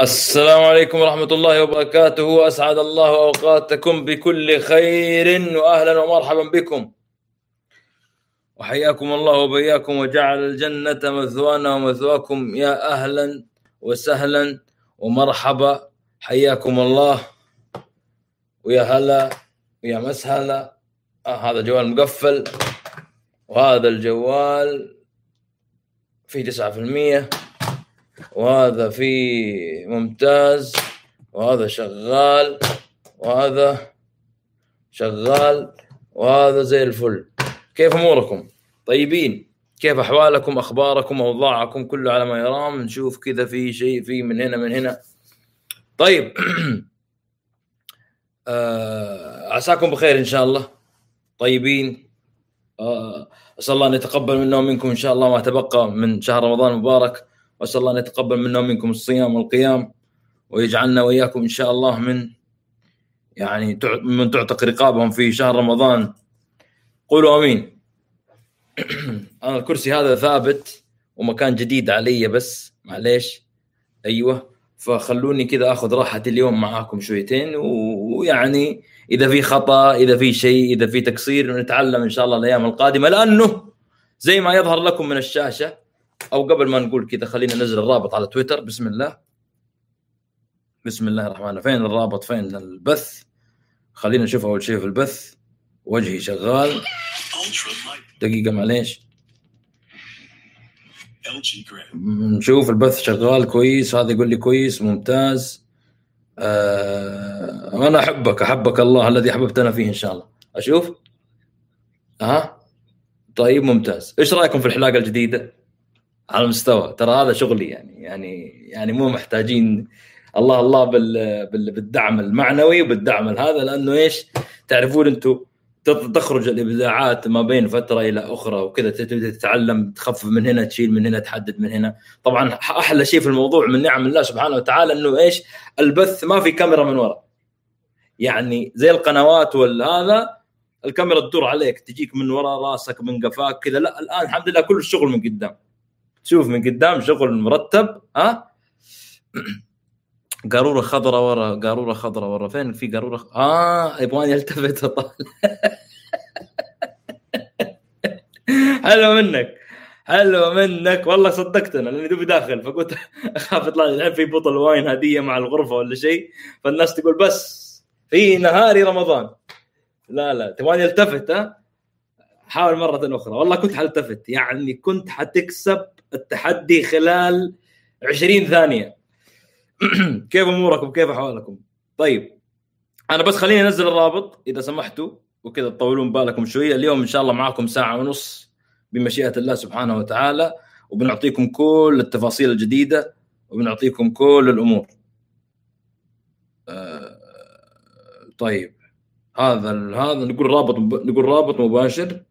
السلام عليكم ورحمة الله وبركاته. وأسعد الله أوقاتكم بكل خير وأهلا ومرحبا بكم. وحياكم الله وبياكم وجعل الجنة مثوانا ومثواكم. يا أهلا وسهلا ومرحبا. حياكم الله. ويا هلا ويا مسهلا. آه هذا جوال مقفل. وهذا الجوال فيه تسعة في المية. وهذا فيه ممتاز وهذا شغال وهذا شغال وهذا زي الفل. كيف أموركم؟ طيبين. كيف أحوالكم؟ أخباركم؟ أوضاعكم؟ كله على ما يرام. نشوف كذا في شيء في من هنا من هنا. طيب. آه، عساكم بخير إن شاء الله. طيبين. آه، أسأل الله أن يتقبل منا ومنكم إن شاء الله ما تبقى من شهر رمضان المبارك. وأسأل الله أن يتقبل منا ومنكم الصيام والقيام ويجعلنا وإياكم إن شاء الله من يعني من تعتق رقابهم في شهر رمضان. قولوا آمين. أنا الكرسي هذا ثابت ومكان جديد علي بس معليش. أيوه. فخلوني كذا آخذ راحتي اليوم معاكم شويتين ويعني إذا في خطأ إذا في شيء إذا في تقصير نتعلم إن شاء الله الأيام القادمة. لأنه زي ما يظهر لكم من الشاشة أو قبل ما نقول كذا خلينا ننزل الرابط على تويتر. بسم الله. بسم الله الرحمن الرحيم. فين الرابط؟ فين البث؟ خلينا نشوف أول شيء في البث. وجهي شغال. دقيقة معليش. نشوف البث شغال كويس. هذا يقول لي كويس ممتاز. آه أنا أحبك أحبك الله الذي أحببتنا فيه إن شاء الله. أشوف. ها أه؟ طيب ممتاز. إيش رأيكم في الحلاقة الجديدة؟ على المستوى. ترى هذا شغلي يعني يعني يعني مو محتاجين الله الله بالدعم المعنوي وبالدعم هذا لأنه إيش؟ تعرفون أنتم تخرج الإبداعات ما بين فترة إلى أخرى وكذا تبدا تتعلم تخفف من هنا تشيل من هنا تحدد من هنا. طبعا أحلى شيء في الموضوع من نعم الله سبحانه وتعالى إنه إيش؟ البث ما في كاميرا من ورا. يعني زي القنوات والهذا الكاميرا تدور عليك تجيك من ورا راسك من قفاك كذا. لا الآن الحمد لله كل الشغل من قدام. شوف من قدام شغل مرتب ها؟ قارورة خضراء ورا قارورة خضراء ورا. فين في قارورة آه يبغاني ألتفت اطالع حلو منك. حلو منك. والله صدقتنا لأني دوبي داخل فقلت أخاف يطلع الحين في بطل واين هدية مع الغرفة ولا شيء فالناس تقول بس في نهاري رمضان. لا لا تبغاني ألتفت ها؟ حاول مرة أخرى. والله كنت حلتفت يعني كنت حتكسب التحدي خلال 20 ثانية. كيف أموركم؟ كيف أحوالكم؟ طيب أنا بس خليني أنزل الرابط إذا سمحتوا وكذا تطولون بالكم شوية. اليوم إن شاء الله معاكم ساعة ونص بمشيئة الله سبحانه وتعالى وبنعطيكم كل التفاصيل الجديدة وبنعطيكم كل الأمور. آه طيب هذا هذا نقول رابط نقول رابط مباشر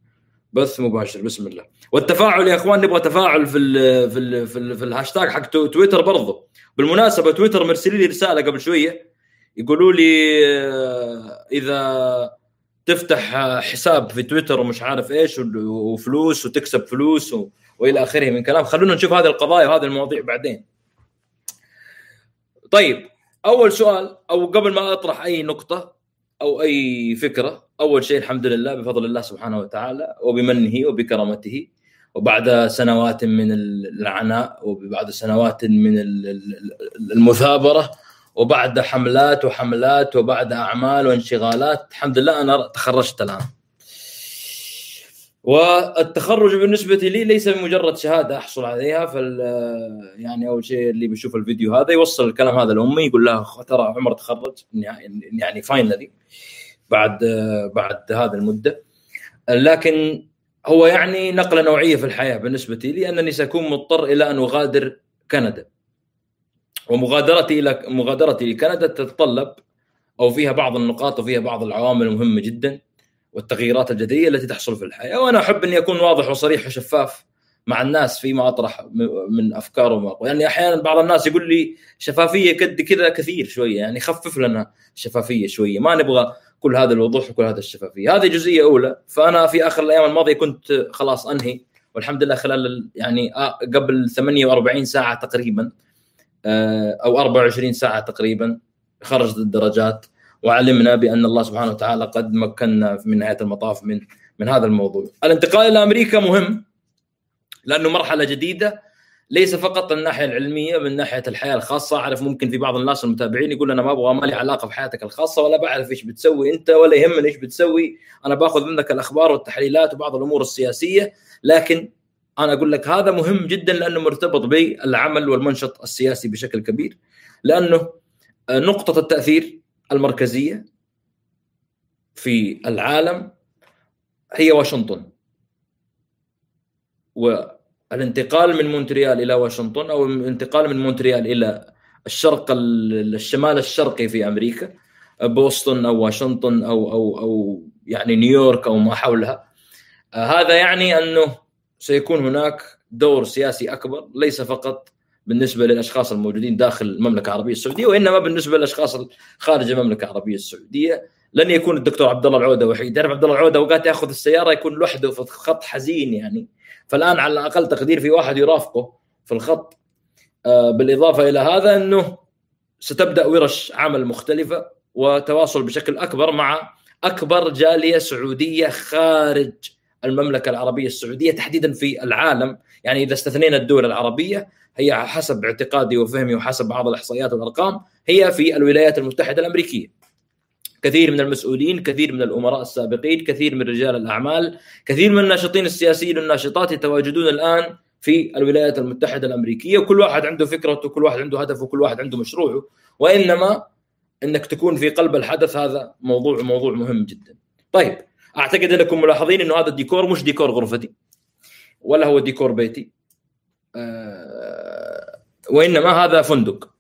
بث مباشر. بسم الله. والتفاعل يا إخوان نبغى تفاعل في ال في ال في, ال في الهاشتاج حق تويتر برضه بالمناسبة تويتر مرسلين لي رسالة قبل شوية. يقولوا لي آه، إذا تفتح حساب في تويتر ومش عارف إيش وفلوس وتكسب فلوس و... وإلى آخره من كلام. خلونا نشوف هذه القضايا وهذه المواضيع بعدين. طيب أول سؤال أو قبل ما أطرح أي نقطة أو أي فكرة أول شيء الحمد لله بفضل الله سبحانه وتعالى وبمنه وبكرامته وبعد سنوات من العناء وبعد سنوات من المثابرة وبعد حملات وحملات وبعد أعمال وانشغالات الحمد لله أنا تخرجت الآن. والتخرج بالنسبة لي ليس مجرد شهادة أحصل عليها فال يعني أول شيء اللي بيشوف الفيديو هذا يوصل الكلام هذا لأمي يقول لها ترى عمر تخرج يعني فاينلي بعد بعد هذا المدة. لكن هو يعني نقلة نوعية في الحياة بالنسبة لي انني سأكون مضطر إلى أن أغادر كندا. ومغادرتي إلى مغادرتي لكندا تتطلب أو فيها بعض النقاط وفيها بعض العوامل المهمه جدا والتغييرات الجذريه التي تحصل في الحياة. وأنا أحب اني اكون واضح وصريح وشفاف مع الناس فيما أطرح من أفكار وما يعني أحيانا بعض الناس يقول لي شفافية قد كذا كثير شوية يعني خفف لنا شفافية شوية. ما نبغى كل هذا الوضوح وكل هذا الشفافيه هذه جزئيه اولى فأنا في آخر الأيام الماضية كنت خلاص أنهي. والحمد لله خلال يعني آه، قبل 48 ساعة تقريبا آه، أو 24 ساعة تقريبا خرجت الدرجات. وعلمنا بأن الله سبحانه وتعالى قد مكنا من نهاية المطاف من من هذا الموضوع. الانتقال إلى أمريكا مهم لأنه مرحلة جديدة. ليس فقط الناحية العلمية من ناحية الحياة الخاصة. أعرف ممكن في بعض الناس المتابعين يقول أنا ما أبغى ما لي علاقة في حياتك الخاصة ولا بعرف إيش بتسوي أنت ولا يهمني إيش بتسوي. أنا باخذ منك الأخبار والتحليلات وبعض الأمور السياسية. لكن أنا أقول لك هذا مهم جدا لأنه مرتبط بالعمل والمنشط السياسي بشكل كبير. لأنه نقطة التأثير المركزية في العالم هي واشنطن. والانتقال من مونتريال إلى واشنطن أو الانتقال من مونتريال إلى الشرق الشمال الشرقي في أمريكا بوسطن أو واشنطن أو أو أو يعني نيويورك أو ما حولها. هذا يعني أنه سيكون هناك دور سياسي أكبر ليس فقط بالنسبة للأشخاص الموجودين داخل المملكة العربية السعودية وإنما بالنسبة للأشخاص خارج المملكة العربية السعودية. لن يكون الدكتور عبد الله العودة وحيد. تعرف عبد الله العودة أوقات يأخذ السيارة يكون لوحده في خط حزين يعني. فالآن على الأقل تقدير في واحد يرافقه في الخط. آه، بالإضافة إلى هذا أنه ستبدأ ورش عمل مختلفة وتواصل بشكل أكبر مع أكبر جالية سعودية خارج المملكة العربية السعودية تحديدا في العالم. يعني إذا استثنينا الدول العربية هي حسب اعتقادي وفهمي وحسب بعض الإحصائيات والأرقام هي في الولايات المتحدة الأمريكية. كثير من المسؤولين كثير من الأمراء السابقين كثير من رجال الأعمال كثير من الناشطين السياسيين والناشطات يتواجدون الآن في الولايات المتحدة الأمريكية. وكل واحد عنده فكرته وكل واحد عنده هدفه وكل واحد عنده مشروعه. وإنما إنك تكون في قلب الحدث هذا موضوع موضوع مهم جدا. طيب أعتقد إنكم ملاحظين إنه هذا الديكور مش ديكور غرفتي ولا هو ديكور بيتي. أه وإنما هذا فندق.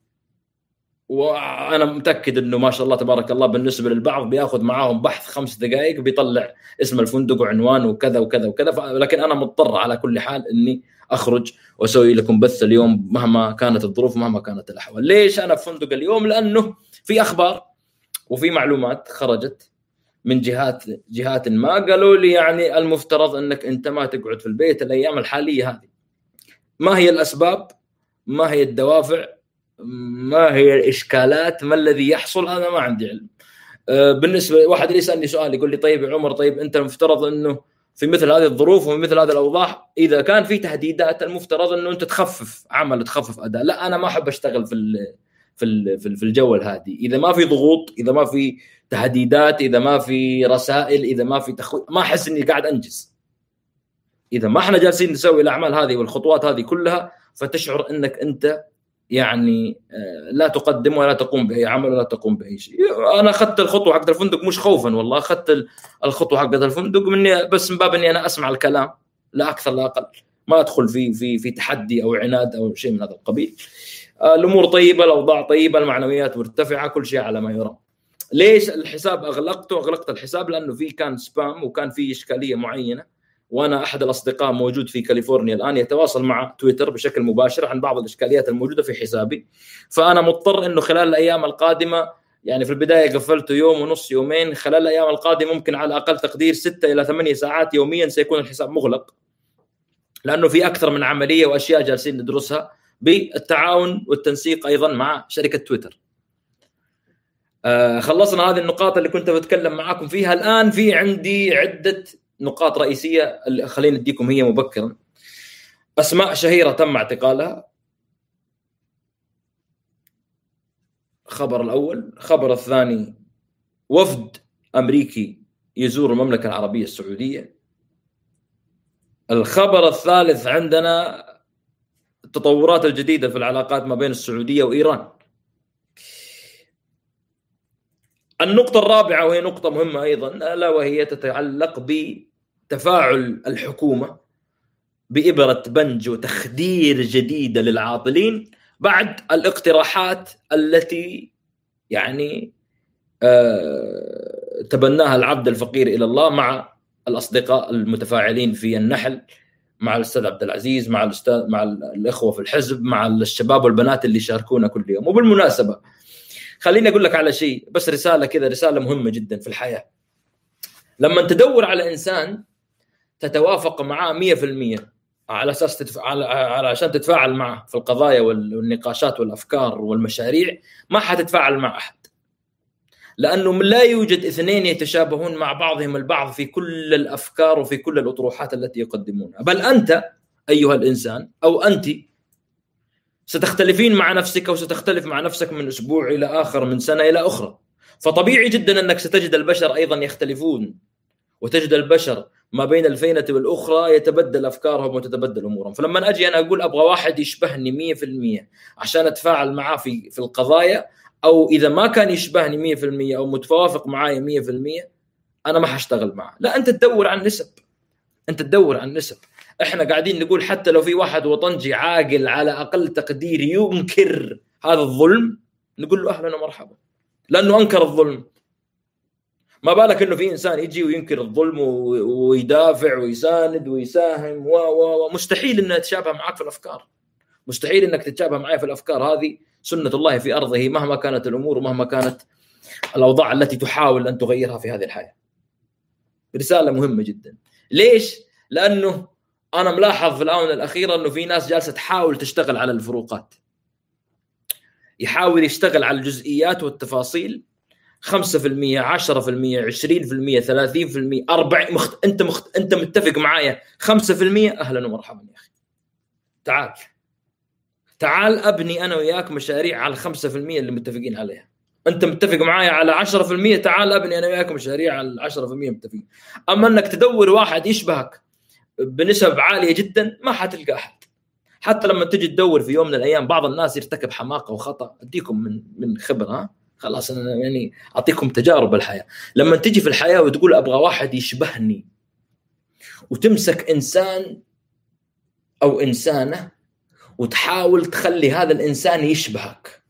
وأنا متأكد إنه ما شاء الله تبارك الله بالنسبة للبعض بيأخذ معاهم بحث خمس دقائق بيطلع اسم الفندق وعنوانه وكذا وكذا وكذا. لكن أنا مضطر على كل حال إني أخرج وأسوي لكم بث اليوم مهما كانت الظروف مهما كانت الأحوال. ليش أنا في فندق اليوم؟ لأنه في أخبار وفي معلومات خرجت من جهات جهات ما قالوا لي يعني المفترض إنك أنت ما تقعد في البيت الأيام الحالية هذه. ما هي الأسباب؟ ما هي الدوافع؟ ما هي الإشكالات؟ ما الذي يحصل؟ أنا ما عندي علم. أه، بالنسبة واحد يسألني سؤال يقول لي طيب يا عمر طيب أنت المفترض إنه في مثل هذه الظروف وفي مثل هذه الأوضاع إذا كان في تهديدات المفترض إنه أنت تخفف عمل تخفف أداء. لا أنا ما أحب أشتغل في في في الجو الهادي. إذا ما في ضغوط إذا ما في تهديدات إذا ما في رسائل إذا ما في تخويف ما أحس إني قاعد أنجز. إذا ما إحنا جالسين نسوي الأعمال هذه والخطوات هذه كلها فتشعر إنك أنت يعني آه، لا تقدم ولا تقوم بأي عمل ولا تقوم بأي شيء. أنا أخذت الخطوة حقت الفندق مش خوفا والله أخذت الخطوة حقت الفندق مني بس من باب إني أنا أسمع الكلام لا أكثر لا أقل. ما أدخل في في في تحدي أو عناد أو شيء من هذا القبيل. آه، الأمور طيبة الأوضاع طيبة المعنويات مرتفعة كل شيء على ما يرام. ليش الحساب أغلقته؟ أغلقت الحساب لأنه في كان سبام وكان في إشكالية معينة. وأنا أحد الأصدقاء موجود في كاليفورنيا الآن يتواصل مع تويتر بشكل مباشر عن بعض الإشكاليات الموجودة في حسابي. فأنا مضطر إنه خلال الأيام القادمة يعني في البداية قفلته يوم ونص يومين خلال الأيام القادمة ممكن على أقل تقدير ستة إلى ثمانية ساعات يوميا سيكون الحساب مغلق. لأنه في أكثر من عملية وأشياء جالسين ندرسها بالتعاون والتنسيق أيضا مع شركة تويتر. آه خلصنا هذه النقاط اللي كنت بتكلم معاكم فيها. الآن في عندي عدة نقاط رئيسية خليني أديكم هي مبكرا. أسماء شهيرة تم اعتقالها. خبر الأول، خبر الثاني وفد أمريكي يزور المملكة العربية السعودية. الخبر الثالث عندنا التطورات الجديدة في العلاقات ما بين السعودية وإيران. النقطة الرابعة وهي نقطة مهمة أيضا ألا وهي تتعلق بتفاعل الحكومة بإبرة بنج وتخدير جديدة للعاطلين بعد الاقتراحات التي يعني آه تبناها العبد الفقير إلى الله مع الأصدقاء المتفاعلين في النحل مع الأستاذ عبد العزيز مع الأستاذ مع الإخوة في الحزب مع الشباب والبنات اللي يشاركونا كل يوم. وبالمناسبة خليني أقول لك على شيء بس رسالة كذا رسالة مهمة جدا في الحياة. لما تدور على إنسان تتوافق معاه 100% على أساس تدفع على علشان تتفاعل معه في القضايا والنقاشات والأفكار والمشاريع ما حتتفاعل مع أحد. لأنه لا يوجد اثنين يتشابهون مع بعضهم البعض في كل الأفكار وفي كل الأطروحات التي يقدمونها. بل أنت أيها الإنسان أو أنت ستختلفين مع نفسك وستختلف مع نفسك من أسبوع إلى آخر من سنة إلى أخرى. فطبيعي جدا أنك ستجد البشر أيضا يختلفون وتجد البشر ما بين الفينة والأخرى يتبدل أفكارهم وتتبدل أمورهم. فلما أجي أنا أقول أبغى واحد يشبهني 100% عشان أتفاعل معاه في, في القضايا أو إذا ما كان يشبهني 100% أو متوافق معي 100% أنا ما حاشتغل معه لا أنت تدور عن نسب. أنت تدور عن نسب. إحنا قاعدين نقول حتى لو في واحد وطنجي عاقل على أقل تقدير ينكر هذا الظلم نقول له أهلا ومرحبا. لأنه أنكر الظلم. ما بالك إنه في إنسان يجي وينكر الظلم ويدافع ويساند ويساهم ومستحيل انه يتشابه معك في الأفكار. مستحيل إنك تتشابه معي في الأفكار. هذه سنة الله في أرضه مهما كانت الأمور ومهما كانت الأوضاع التي تحاول أن تغيرها في هذه الحياة. رسالة مهمة جدا. ليش؟ لأنه أنا ملاحظ في الآونة الأخيرة أنه في ناس جالسة تحاول تشتغل على الفروقات. يحاول يشتغل على الجزئيات والتفاصيل 5% 10% 20% 30% 40 مخت... أنت مخت... أنت متفق معايا؟ 5% أهلا ومرحبا يا أخي. تعال. تعال أبني أنا وياك مشاريع على 5% اللي متفقين عليها. أنت متفق معايا على 10% تعال أبني أنا وياك مشاريع على 10% متفقين. أما إنك تدور واحد يشبهك بنسب عالية جدا ما حتلقى أحد. حتى لما تجي تدور في يوم من الأيام بعض الناس يرتكب حماقة وخطأ. أديكم من من خبرة خلاص أنا يعني أعطيكم تجارب الحياة. لما تجي في الحياة وتقول أبغى واحد يشبهني وتمسك إنسان أو إنسانة وتحاول تخلي هذا الإنسان يشبهك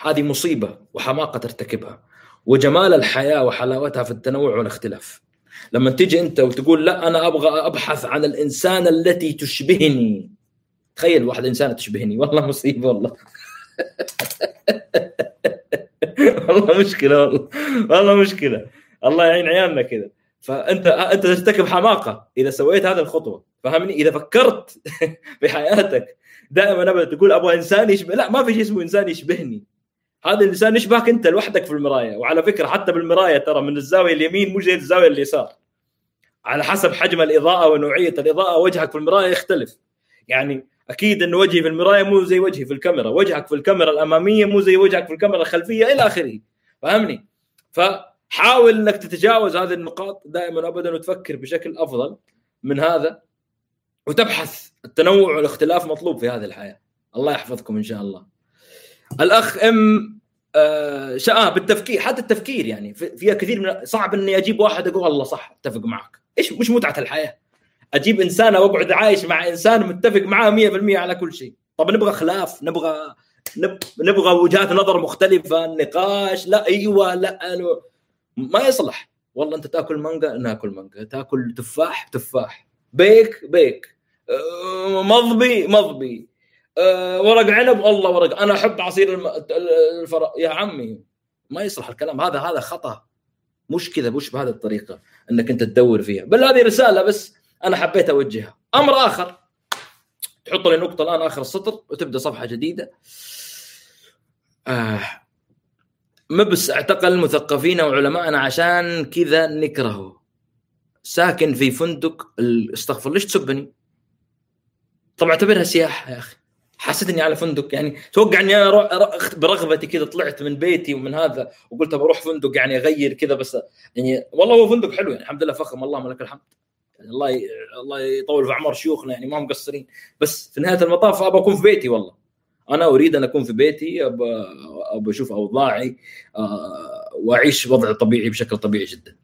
هذه مصيبة وحماقة ترتكبها وجمال الحياة وحلاوتها في التنوع والاختلاف. لما تيجي أنت وتقول لا أنا أبغى أبحث عن الإنسان التي تشبهني. تخيل واحد انسانه تشبهني. والله مصيبة والله. والله مشكلة والله والله مشكلة. الله يعين عيالنا كذا. فأنت أنت ترتكب حماقه إذا سويت هذه الخطوة فهمني؟ إذا فكرت في حياتك دائما ابدا تقول أبغى إنسان يشبه لا ما في شيء اسمه إنسان يشبهني. هذا الإنسان يشبهك أنت لوحدك في المراية وعلى فكرة حتى بالمراية ترى من الزاوية اليمين مو زي الزاوية اليسار. على حسب حجم الإضاءة ونوعية الإضاءة وجهك في المراية يختلف. يعني أكيد انه وجهي في المراية مو زي وجهي في الكاميرا. وجهك في الكاميرا الأمامية مو زي وجهك في الكاميرا الخلفية إلى آخره. فهمني؟ فحاول إنك تتجاوز هذه النقاط دائما ابدا وتفكر بشكل أفضل من هذا وتبحث. التنوع والاختلاف مطلوب في هذه الحياة. الله يحفظكم إن شاء الله. الأخ إم آه بالتفكير حتى التفكير يعني فيها كثير من صعب إني أجيب واحد أقول والله صح أتفق معك. إيش مش متعة الحياة. أجيب إنسان واقعد عايش مع إنسان متفق معاه 100% على كل شيء. طب نبغى خلاف نبغى نبغى وجهات نظر مختلفة نقاش لا أيوه لا ما يصلح. والله أنت تأكل مانجا نأكل مانجا. تأكل تفاح تفاح. بيك بيك. آه، مضبي مضبي. أه ورق عنب الله ورق. أنا أحب عصير الفرق يا عمي. ما يصلح الكلام. هذا هذا خطأ. مش كذا مش بهذه الطريقة إنك أنت تدور فيها. بل هذه رسالة بس أنا حبيت أوجهها. أمر آخر. تحط لي نقطة الآن آخر السطر وتبدأ صفحة جديدة. آه. مبس اعتقل مثقفين وعلماءنا عشان كذا نكرهه. ساكن في فندق استغفر ليش تسبني؟ طب اعتبرها سياحة يا أخي. حسيت اني على فندق يعني. توقع اني أنا برغبتي كذا طلعت من بيتي ومن هذا وقلت بروح فندق يعني أغير كذا بس يعني والله هو فندق حلو يعني الحمد لله فخم اللهم لك الحمد. الله ي... الله يطول في أعمار شيوخنا يعني ما مقصرين. بس في نهاية المطاف أبى أكون في بيتي والله. أنا أريد أن أكون في بيتي ابى أبى أشوف أوضاعي آه، وأعيش وضع طبيعي بشكل طبيعي جدا.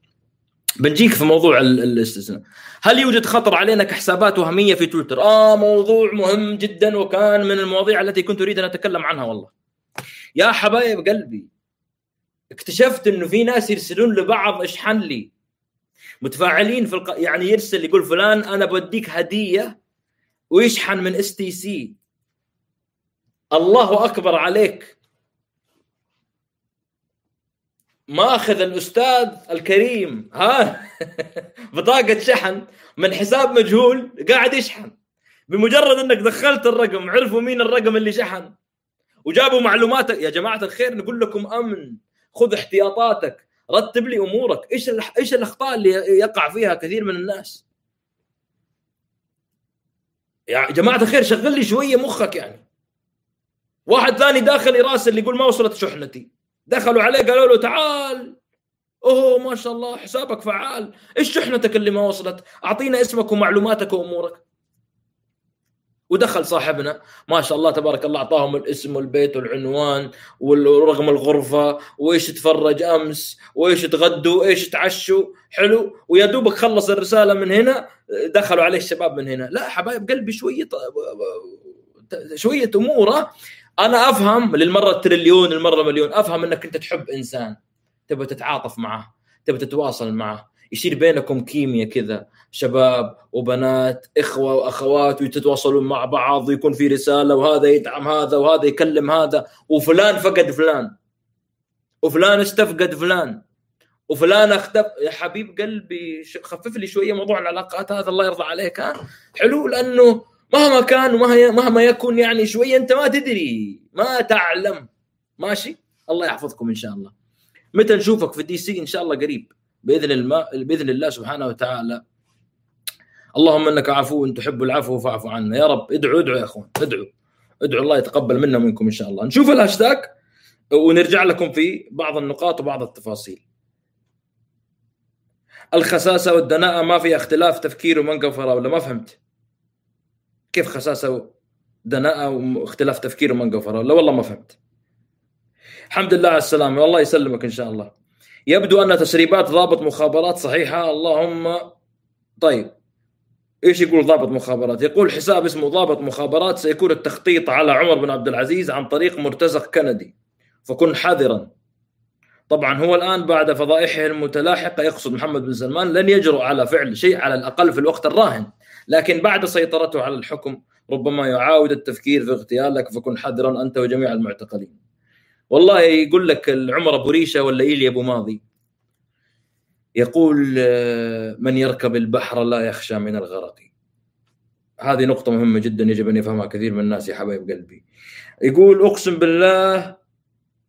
بنجيك في موضوع الاستثناء. هل يوجد خطر علينا كحسابات وهمية في تويتر؟ آه موضوع مهم جدا وكان من المواضيع التي كنت أريد أن أتكلم عنها والله. يا حبايب قلبي اكتشفت إنه في ناس يرسلون لبعض اشحن لي. متفاعلين في الق... يعني يرسل يقول فلان أنا بوديك هدية ويشحن من STC الله أكبر عليك. ماخذ الأستاذ الكريم ها؟ بطاقة شحن من حساب مجهول قاعد يشحن. بمجرد إنك دخلت الرقم عرفوا مين الرقم اللي شحن؟ وجابوا معلوماتك يا جماعة الخير نقول لكم أمن خذ احتياطاتك. رتب لي أمورك. إيش إيش الأخطاء اللي يقع فيها كثير من الناس؟ يا جماعة الخير شغل لي شوية مخك يعني. واحد ثاني داخل يراسل يقول ما وصلت شحنتي. دخلوا عليه قالوا له تعال. أوه ما شاء الله حسابك فعال. إيش شحنتك اللي ما وصلت؟ أعطينا اسمك ومعلوماتك وأمورك. ودخل صاحبنا ما شاء الله تبارك الله أعطاهم الاسم والبيت والعنوان ورقم الغرفة وإيش تفرج أمس وإيش تغدوا وايش تعشوا حلو ويا دوبك خلص الرسالة من هنا دخلوا عليه الشباب من هنا. لا حبايب قلبي شوية شوية اموره أنا أفهم للمرة التريليون المرة مليون أفهم إنك أنت تحب إنسان تبغى تتعاطف معه تبغى تتواصل معه يصير بينكم كيمياء كذا. شباب وبنات إخوة وأخوات ويتواصلون مع بعض ويكون في رسالة وهذا يدعم هذا وهذا يكلم هذا. وفلان فقد فلان. وفلان استفقد فلان. وفلان اختف يا حبيب قلبي خفف لي شوية موضوع العلاقات هذا الله يرضى عليك ها؟ حلو لأنه مهما كان ومهما يكون يعني شوية أنت ما تدري ما تعلم. ماشي؟ الله يحفظكم إن شاء الله. متى نشوفك في ال DC إن شاء الله قريب. بإذن الله بإذن الله سبحانه وتعالى. اللهم إنك عفو تحب العفو فاعف عنا. يا رب ادعوا ادعوا يا إخوان ادعوا ادعوا الله يتقبل منا ومنكم إن شاء الله. نشوف الهاشتاج ونرجع لكم في بعض النقاط وبعض التفاصيل. الخساسة والدناءة ما فيها اختلاف تفكير ومنقى فراوله ما فهمت. كيف خساسة ودناءة واختلاف تفكير ومنقى فراوله والله ما فهمت. الحمد لله على السلامة. والله يسلمك إن شاء الله. يبدو أن تسريبات ضابط مخابرات صحيحة. اللهم طيب. إيش يقول ضابط مخابرات؟ يقول حساب اسمه ضابط مخابرات سيكون التخطيط على عمر بن عبد العزيز عن طريق مرتزق كندي. فكن حذرا. طبعا هو الآن بعد فضائحه المتلاحقة يقصد محمد بن سلمان لن يجرؤ على فعل شيء على الأقل في الوقت الراهن. لكن بعد سيطرته على الحكم ربما يعاود التفكير في اغتيالك فكن حذرا أنت وجميع المعتقلين. والله يقول لك العمر ابو ريشه ولا ايلي أبو ماضي؟ يقول آه، من يركب البحر لا يخشى من الغرق. هذه نقطة مهمة جدا يجب أن يفهمها كثير من الناس يا حبايب قلبي. يقول أقسم بالله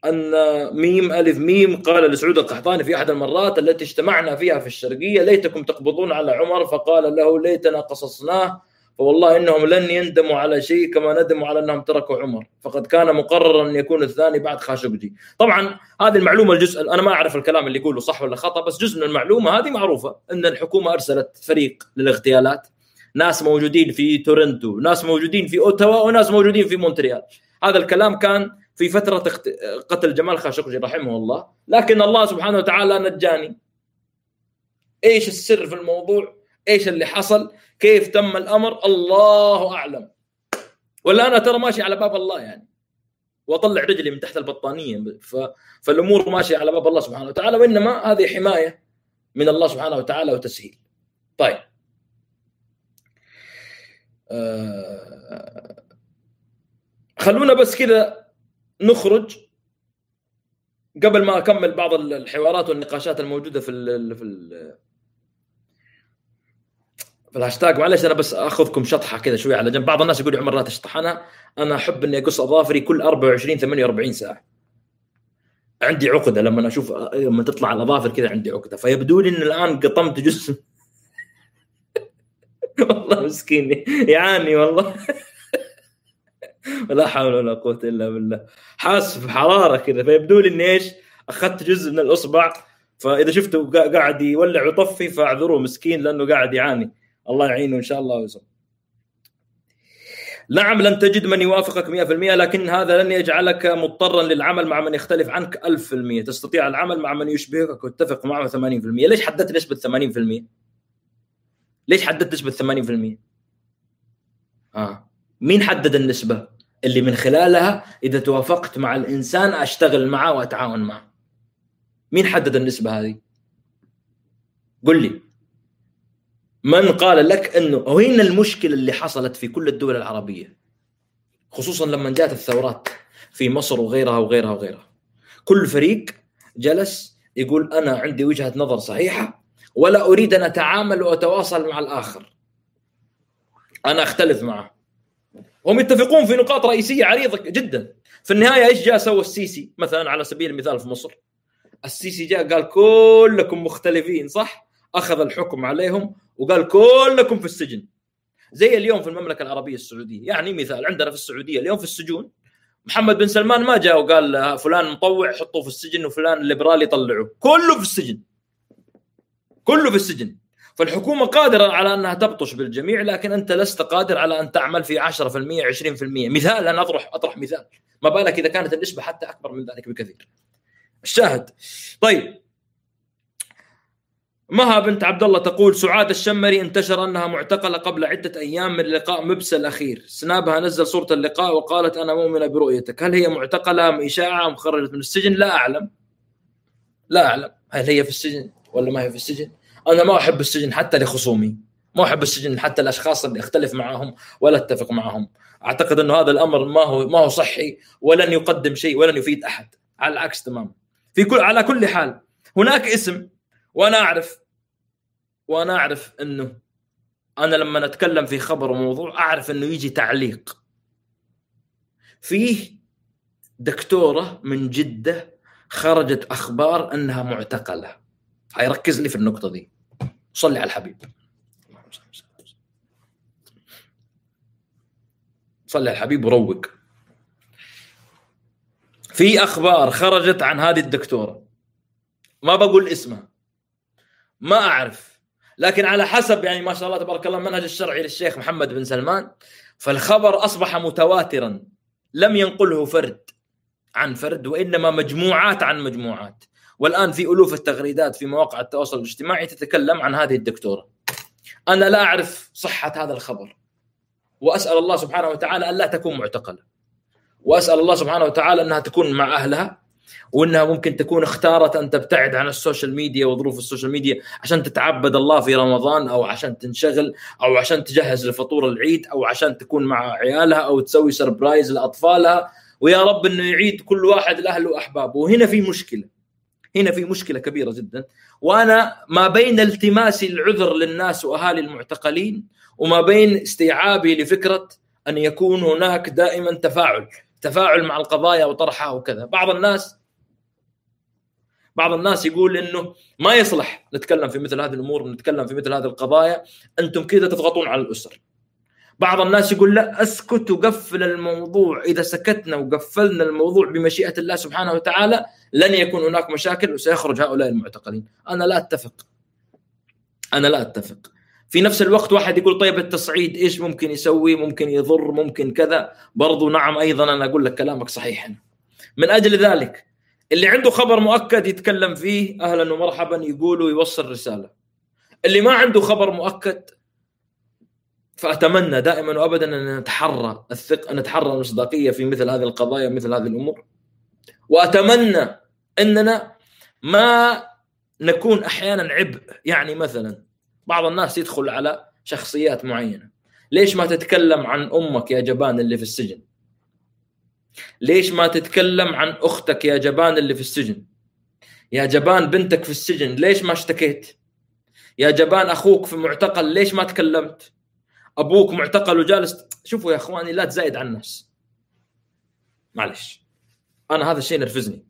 أن ميم ألف ميم قال لسعود القحطاني في أحد المرات التي اجتمعنا فيها في الشرقية ليتكم تقبضون على عمر فقال له ليتنا قصصناه فوالله إنهم لن يندموا على شيء كما ندموا على أنهم تركوا عمر. فقد كان مقررا أن يكون الثاني بعد خاشقجي. طبعا هذه المعلومة الجزء أنا ما أعرف الكلام اللي يقوله صح ولا خطأ بس جزء من المعلومة هذه معروفة إن الحكومة أرسلت فريق للاغتيالات. ناس موجودين في تورنتو ناس موجودين في أوتاوا وناس موجودين في مونتريال. هذا الكلام كان في فترة قتل جمال خاشقجي رحمه الله. لكن الله سبحانه وتعالى نجاني. إيش السر في الموضوع؟ إيش اللي حصل؟ كيف تم الأمر؟ الله أعلم. ولا أنا ترى ماشي على باب الله يعني. وأطلع رجلي من تحت البطانية. ف... فالأمور ماشية على باب الله سبحانه وتعالى وإنما هذه حماية من الله سبحانه وتعالى وتسهيل. طيب. آه... خلونا بس كذا نخرج قبل ما أكمل بعض الحوارات والنقاشات الموجودة في ال في ال الهاشتاج. معلش أنا بس أخذكم شطحة كذا شوي على جنب. بعض الناس يقول عمر لا تشطح أنا أنا أحب إني أقص أظافري كل 24 48 ساعة. عندي عقدة لما أشوف لما تطلع الأظافر كذا عندي عقدة. فيبدو لي إن الآن قطمت جزء. والله مسكين. يعاني والله. ولا حول ولا قوة إلا بالله. حاس بحراره كذا. فيبدو لي إني إيش؟ أخذت جزء من الأصبع. فإذا شفته قاعد يولع ويطفي فاعذروه مسكين لأنه قاعد يعاني. الله يعينه إن شاء الله ويسر نعم لن تجد من يوافقك 100% لكن هذا لن يجعلك مضطرا للعمل مع من يختلف عنك 1000% تستطيع العمل مع من يشبهك وتتفق معه 80% ليش حددت نسبة 80% ليش حددت نسبة 80% آه. مين حدد النسبة؟ اللي من خلالها إذا توافقت مع الإنسان أشتغل معه وأتعاون معه. مين حدد النسبة هذه؟ قل لي. من قال لك إنه وين المشكلة اللي حصلت في كل الدول العربية؟ خصوصا لما جاءت الثورات في مصر وغيرها وغيرها وغيرها. كل فريق جلس يقول أنا عندي وجهة نظر صحيحة ولا أريد أن أتعامل وأتواصل مع الآخر. أنا أختلف معه. هم يتفقون في نقاط رئيسية عريضة جدا. في النهاية إيش جاء سوى السيسي؟ مثلا على سبيل المثال في مصر. السيسي جاء قال كلكم مختلفين صح؟ أخذ الحكم عليهم وقال كلكم في السجن. زي اليوم في المملكة العربية السعودية. يعني مثال عندنا في السعودية اليوم في السجون محمد بن سلمان ما جاء وقال فلان مطوع حطوه في السجن وفلان ليبرالي طلعوه كله في السجن. كله في السجن. فالحكومة قادرة على أنها تبطش بالجميع لكن أنت لست قادر على أن تعمل في 10% 20% مثال أنا أطرح أطرح مثال. ما بالك إذا كانت النسبة حتى أكبر من ذلك بكثير. الشاهد. طيب. مها بنت عبد الله تقول سعاد الشمري انتشر أنها معتقلة قبل عدة أيام من لقاء مبس الأخير، سنابها نزل صورة اللقاء وقالت أنا مؤمنة برؤيتك، هل هي معتقلة أم إشاعة أم خرجت من السجن؟ لا أعلم. لا أعلم، هل هي في السجن ولا ما هي في السجن؟ أنا ما أحب السجن حتى لخصومي، ما أحب السجن حتى الأشخاص اللي أختلف معهم ولا أتفق معهم، أعتقد انه هذا الأمر ما هو ما هو صحي ولن يقدم شيء ولن يفيد أحد، على العكس تماما. في كل على كل حال هناك اسم وأنا أعرف وأنا أعرف إنه أنا لما أتكلم في خبر وموضوع أعرف إنه يجي تعليق. فيه دكتورة من جدة خرجت أخبار إنها معتقلة. هاي ركز لي في النقطة دي. صلي على الحبيب. صلي على الحبيب وروق. في أخبار خرجت عن هذه الدكتورة. ما بقول اسمها. ما أعرف. لكن على حسب يعني ما شاء الله تبارك الله المنهج الشرعي للشيخ محمد بن سلمان فالخبر أصبح متواترا لم ينقله فرد عن فرد وإنما مجموعات عن مجموعات. والآن في ألوف التغريدات في مواقع التواصل الاجتماعي تتكلم عن هذه الدكتورة. أنا لا أعرف صحة هذا الخبر. وأسأل الله سبحانه وتعالى الا تكون معتقلة. وأسأل الله سبحانه وتعالى أنها تكون مع أهلها. وإنها ممكن تكون اختارت أن تبتعد عن ال social media وظروف ال social media عشان تتعبد الله في رمضان أو عشان تنشغل أو عشان تجهز لفطور العيد أو عشان تكون مع عيالها أو تسوي surprise لأطفالها. ويا رب إنه يعيد كل واحد لأهله وأحبابه. وهنا في مشكلة. هنا في مشكلة كبيرة جدا. وأنا ما بين التماسي العذر للناس وأهالي المعتقلين وما بين استيعابي لفكرة أن يكون هناك دائما تفاعل تفاعل مع القضايا وطرحها وكذا. بعض الناس بعض الناس يقول إنه ما يصلح نتكلم في مثل هذه الأمور ونتكلم في مثل هذه القضايا أنتم كذا تضغطون على الأسر. بعض الناس يقول لا أسكت وقفل الموضوع. إذا سكتنا وقفلنا الموضوع بمشيئة الله سبحانه وتعالى لن يكون هناك مشاكل وسيخرج هؤلاء المعتقلين. أنا لا أتفق. أنا لا أتفق. في نفس الوقت واحد يقول طيب التصعيد إيش ممكن يسوي؟ ممكن يضر؟ ممكن كذا. برضو نعم أيضا أنا أقول لك كلامك صحيح. من أجل ذلك اللي عنده خبر مؤكد يتكلم فيه أهلا ومرحبا يقول ويوصل رسالة. اللي ما عنده خبر مؤكد فأتمنى دائما وابدا أن نتحرى الثقه نتحرى المصداقية في مثل هذه القضايا مثل هذه الأمور. وأتمنى أننا ما نكون أحيانا عبء. يعني مثلا بعض الناس يدخل على شخصيات معينة. ليش ما تتكلم عن أمك يا جبان اللي في السجن؟ ليش ما تتكلم عن أختك يا جبان اللي في السجن؟ يا جبان بنتك في السجن ليش ما اشتكيت؟ يا جبان أخوك في معتقل ليش ما تكلمت؟ أبوك معتقل وجالس شوفوا يا أخواني لا تزايد على الناس. معلش. أنا هذا الشيء نرفزني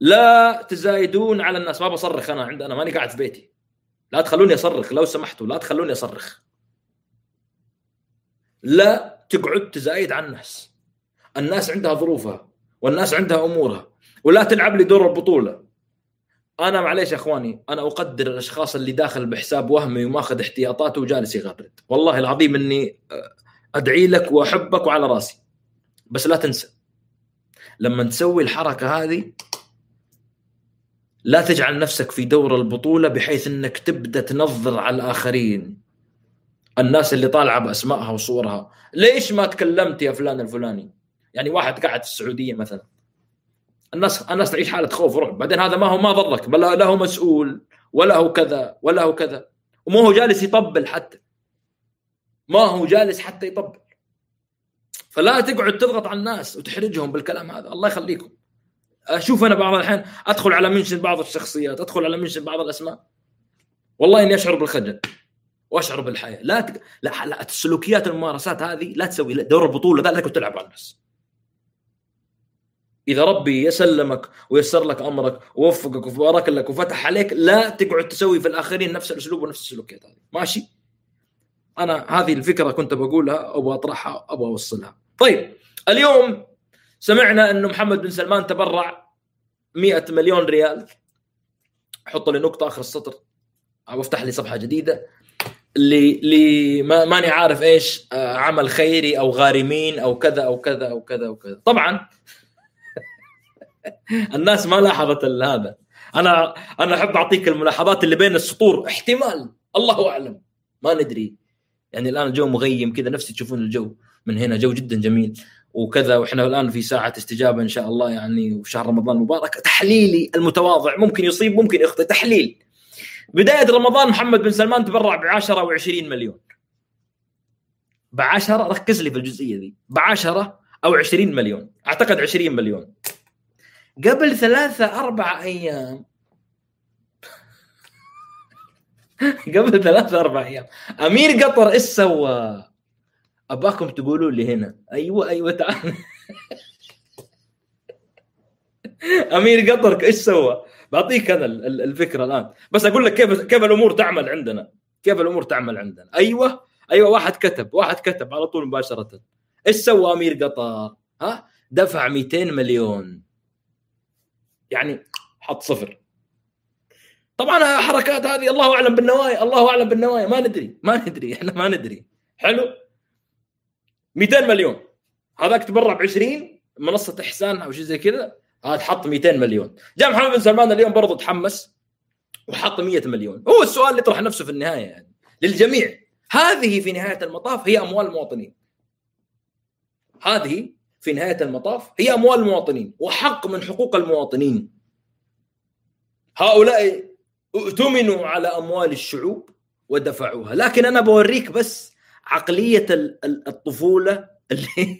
لا تزايدون على الناس. ما بصرخ أنا عند أنا ماني قاعد في بيتي. لا تخلوني أصرخ لو سمحتوا لا تخلوني أصرخ. لا تقعد تزايد على الناس. الناس عندها ظروفها والناس عندها أمورها ولا تلعب لي دور البطولة. أنا معليش يا إخواني أنا أقدر الأشخاص اللي داخل بحساب وهمي وماخذ احتياطاته وجالس يغرد والله العظيم إني أدعي لك وأحبك وعلى رأسي. بس لا تنسى لما تسوي الحركة هذه لا تجعل نفسك في دور البطولة بحيث إنك تبدأ تنظر على الآخرين. الناس اللي طالعة بأسمائها وصورها. ليش ما تكلمت يا فلان الفلاني؟ يعني واحد قاعد في السعودية مثلا. الناس الناس تعيش حالة خوف ورعب. بعدين هذا ما هو ما ضرك. بل لا هو مسؤول ولا هو كذا ولا هو كذا. وما هو جالس يطبل حتى. ما هو جالس حتى يطبل. فلا تقعد تضغط على الناس وتحرجهم بالكلام هذا. الله يخليكم. أشوف أنا بعض الأحيان أدخل على mention بعض الشخصيات أدخل على mention بعض الأسماء. والله إني أشعر بالخجل. واشعر بالحياء. لا تق... لا, لا السلوكيات الممارسات هذه لا تسوي دور البطولة ذا لا تلعب على الناس. إذا ربي يسلمك ويسر لك أمرك ووفقك وبارك لك وفتح عليك لا تقعد تسوي في الآخرين نفس الأسلوب ونفس السلوكيات هذه. ماشي؟ أنا هذه الفكرة كنت بقولها أبغى أطرحها أبغى أوصلها. طيب اليوم سمعنا انه محمد بن سلمان تبرع 100 مليون ريال. حط لي نقطة آخر السطر. أو افتح لي صفحة جديدة. اللي اللي ما ماني عارف إيش آه، عمل خيري أو غارمين أو كذا أو كذا أو كذا وكذا طبعا. الناس ما لاحظت هذا. أنا أنا أحب أعطيك الملاحظات اللي بين السطور. احتمال. الله أعلم. ما ندري. يعني الآن الجو مغيم كذا نفسي تشوفون الجو من هنا. جو جدا جميل. وكذا وإحنا الآن في ساعة استجابة إن شاء الله يعني وشهر رمضان مبارك. تحليلي المتواضع. ممكن يصيب ممكن يخطئ. تحليل. بداية رمضان محمد بن سلمان تبرع ب 10 أو 20 مليون. ب 10 ركز لي في الجزئية دي ب 10 أو 20 مليون. أعتقد 20 مليون. قبل ثلاثة أربع أيام. قبل ثلاثة أربع أيام. أمير قطر إيش سوى؟ أباكم تقولوا لي هنا. أيوة أيوة تعال. أمير قطر إيش سوى؟ بعطيك أنا الفكرة الآن. بس أقول لك كيف كيف الأمور تعمل عندنا. كيف الأمور تعمل عندنا. أيوة. أيوة واحد كتب واحد كتب على طول مباشرة. إيش سوى أمير قطر؟ ها؟ دفع 200 مليون. يعني حط صفر. طبعا حركات هذه الله أعلم بالنوايا الله أعلم بالنوايا. ما ندري ما ندري إحنا ما ندري. حلو. 200 مليون. هذاك تبرع ب 20 منصة إحسان أو شيء زي كذا. هذا حط 200 مليون. جاء محمد بن سلمان اليوم برضه تحمس وحط 100 مليون. هو السؤال اللي يطرح نفسه في النهاية يعني للجميع. هذه في نهاية المطاف هي أموال المواطنين. هذه في نهاية المطاف هي أموال المواطنين وحق من حقوق المواطنين. هؤلاء اؤتمنوا على أموال الشعوب ودفعوها. لكن أنا بوريك بس عقلية الطفولة اللي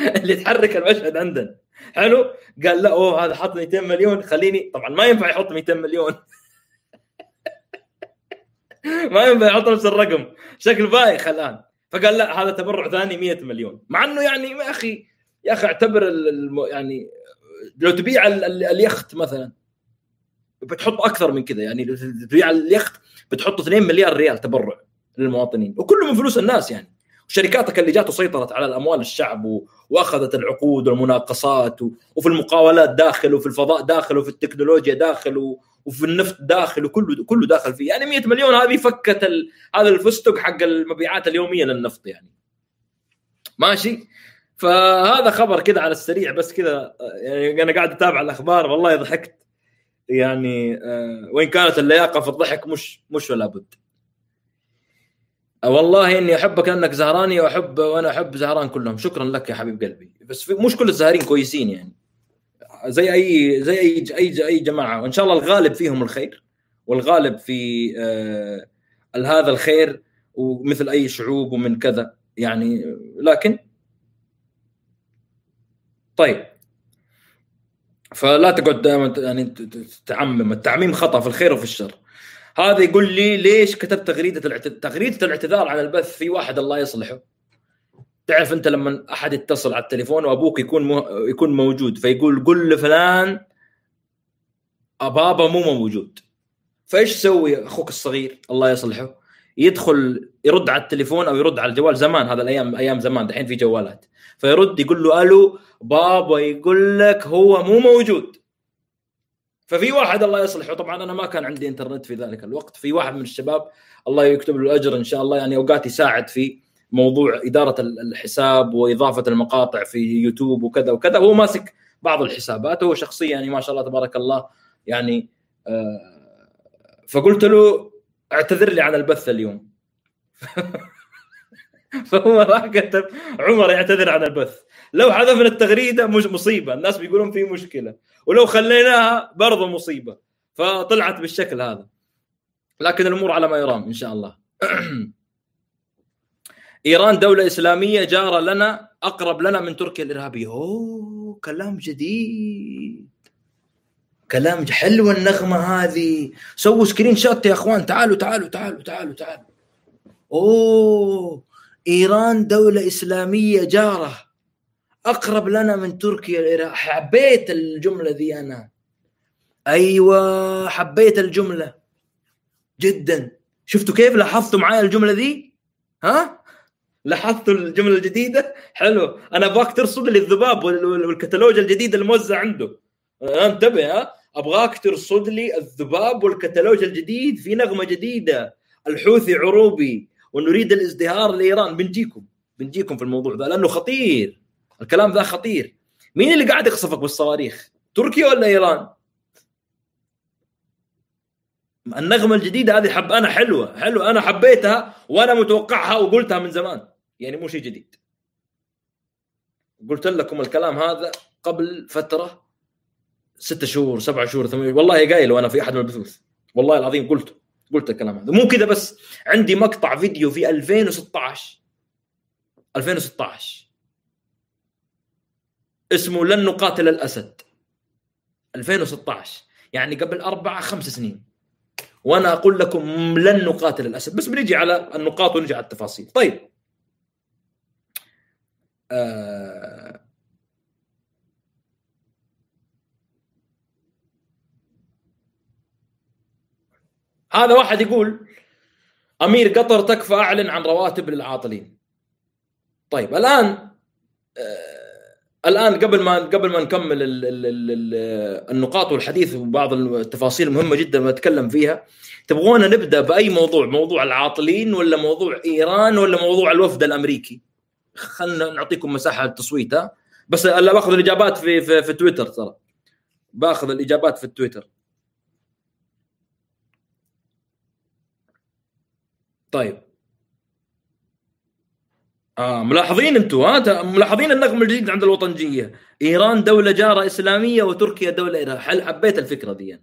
اللي تحرك المشهد عندنا. حلو؟ قال لا أوه هذا حط 200 مليون خليني طبعا ما ينفع يحط 200 مليون. ما ينفع يحط نفس الرقم. شكل بايخ الآن. فقال لا هذا تبرع ثاني 100 مليون. مع إنه يعني يا أخي يا أخي أعتبر الم... يعني لو تبيع اليخت مثلا بتحط أكثر من كذا. يعني تبيع اليخت بتحط 2 مليار ريال تبرع للمواطنين. وكله من فلوس الناس يعني. شركاتك اللي جات وسيطرت على الأموال الشعب. وأخذت العقود والمناقصات. وفي المقاولات داخل وفي الفضاء داخل وفي التكنولوجيا داخل. وفي النفط داخل وكله كله داخل فيه يعني 100 مليون هذه فكت. هذا الفستق حق المبيعات اليومية للنفط يعني ماشي فهذا خبر كذا على السريع بس كذا يعني أنا قاعد أتابع الأخبار والله ضحكت يعني آه، وإن كانت اللياقة في الضحك مش مش ولا بد والله إني احبك انك زهراني واحب وأنا أحب زهران كلهم. شكرا لك يا حبيب قلبي. بس مش كل الزهرين كويسين يعني. زي اي زي اي اي أي جماعة. وإن شاء الله الغالب فيهم الخير. والغالب في آه هذا الخير ومثل أي شعوب ومن كذا. يعني لكن طيب. فلا تقعد دائما يعني تعمم. التعميم خطأ في الخير وفي الشر. هذا يقول لي ليش كتبت تغريدة الاعتذار تغريدة الاعتذار عن البث في واحد الله يصلحه. تعرف أنت لما أحد يتصل على التليفون وأبوك يكون مو... يكون موجود فيقول قل لفلان بابا مو موجود. فإيش يسوي أخوك الصغير الله يصلحه؟ يدخل يرد على التليفون أو يرد على الجوال. زمان هذا الأيام أيام زمان دحين في جوالات. فيرد يقول له ألو بابا يقول لك هو مو موجود. ففي واحد الله يصلحه. طبعا أنا ما كان عندي إنترنت في ذلك الوقت. في واحد من الشباب الله يكتب له الأجر إن شاء الله. يعني أوقات يساعد في موضوع إدارة الحساب وإضافة المقاطع في يوتيوب وكذا وكذا. هو ماسك بعض الحسابات. هو شخصيا يعني ما شاء الله تبارك الله يعني آه، فقلت له اعتذر لي عن البث اليوم. فهو راح كتب عمر يعتذر عن البث. لو حذفنا التغريدة مش مصيبة. الناس بيقولون في مشكلة. ولو خليناها برضه مصيبة. فطلعت بالشكل هذا. لكن الأمور على ما يرام إن شاء الله. إيران دولة إسلامية جاره لنا أقرب لنا من تركيا الإرهابية. أوه كلام جديد. كلام حلوة النغمة هذه. سووا سكرين شوت يا أخوان. تعالوا تعالوا تعالوا تعالوا تعالوا. أوه إيران دولة إسلامية جارة. أقرب لنا من تركيا العراق. حبيت الجملة ذي أنا. أيوه حبيت الجملة. جدا. شفتوا كيف لاحظتوا معايا الجملة ذي ها؟ لاحظتوا الجملة الجديدة؟ حلو. أنا أبغاك ترصد لي الذباب والكتالوج الجديد الموزع عنده. انتبه ها. أبغاك ترصد لي الذباب والكتالوج الجديد في نغمة جديدة. الحوثي عروبي. ونريد الازدهار لإيران. بنجيكم. بنجيكم في الموضوع ذا لأنه خطير. الكلام ذا خطير. مين اللي قاعد يقصفك بالصواريخ؟ تركيا ولا إيران؟ النغمة الجديدة هذه حب أنا حلوة حلوة. أنا حبيتها وأنا متوقعها وقلتها من زمان. يعني مو شيء جديد. قلت لكم الكلام هذا قبل فترة ستة شهور سبعة شهور ثمانية والله قايل وأنا في أحد من البثوث. والله العظيم قلت قلت الكلام هذا. مو كذا بس. عندي مقطع فيديو في 2016 2016 اسمه لن نقاتل الأسد. 2016 يعني قبل أربع خمس سنين. وأنا أقول لكم لن نقاتل الأسد. بس بنيجي على النقاط ونجي على التفاصيل. طيب. آه. هذا واحد يقول أمير قطر تكفى أعلن عن رواتب للعاطلين. طيب الآن آه الآن قبل ما قبل ما نكمل ال ال ال النقاط والحديث وبعض التفاصيل المهمة جدا بنتكلم فيها تبغونا نبدأ بأي موضوع؟ موضوع العاطلين ولا موضوع إيران ولا موضوع الوفد الأمريكي؟ خلنا نعطيكم مساحة للتصويت ها بس الا باخذ الإجابات في في, في تويتر ترى. باخذ الإجابات في التويتر طيب. آه ملاحظين أنتم ها؟ ملاحظين النغمه الجديد عند الوطنجية. إيران دولة جارة إسلامية وتركيا دولة إرهاب حبيت الفكرة دي.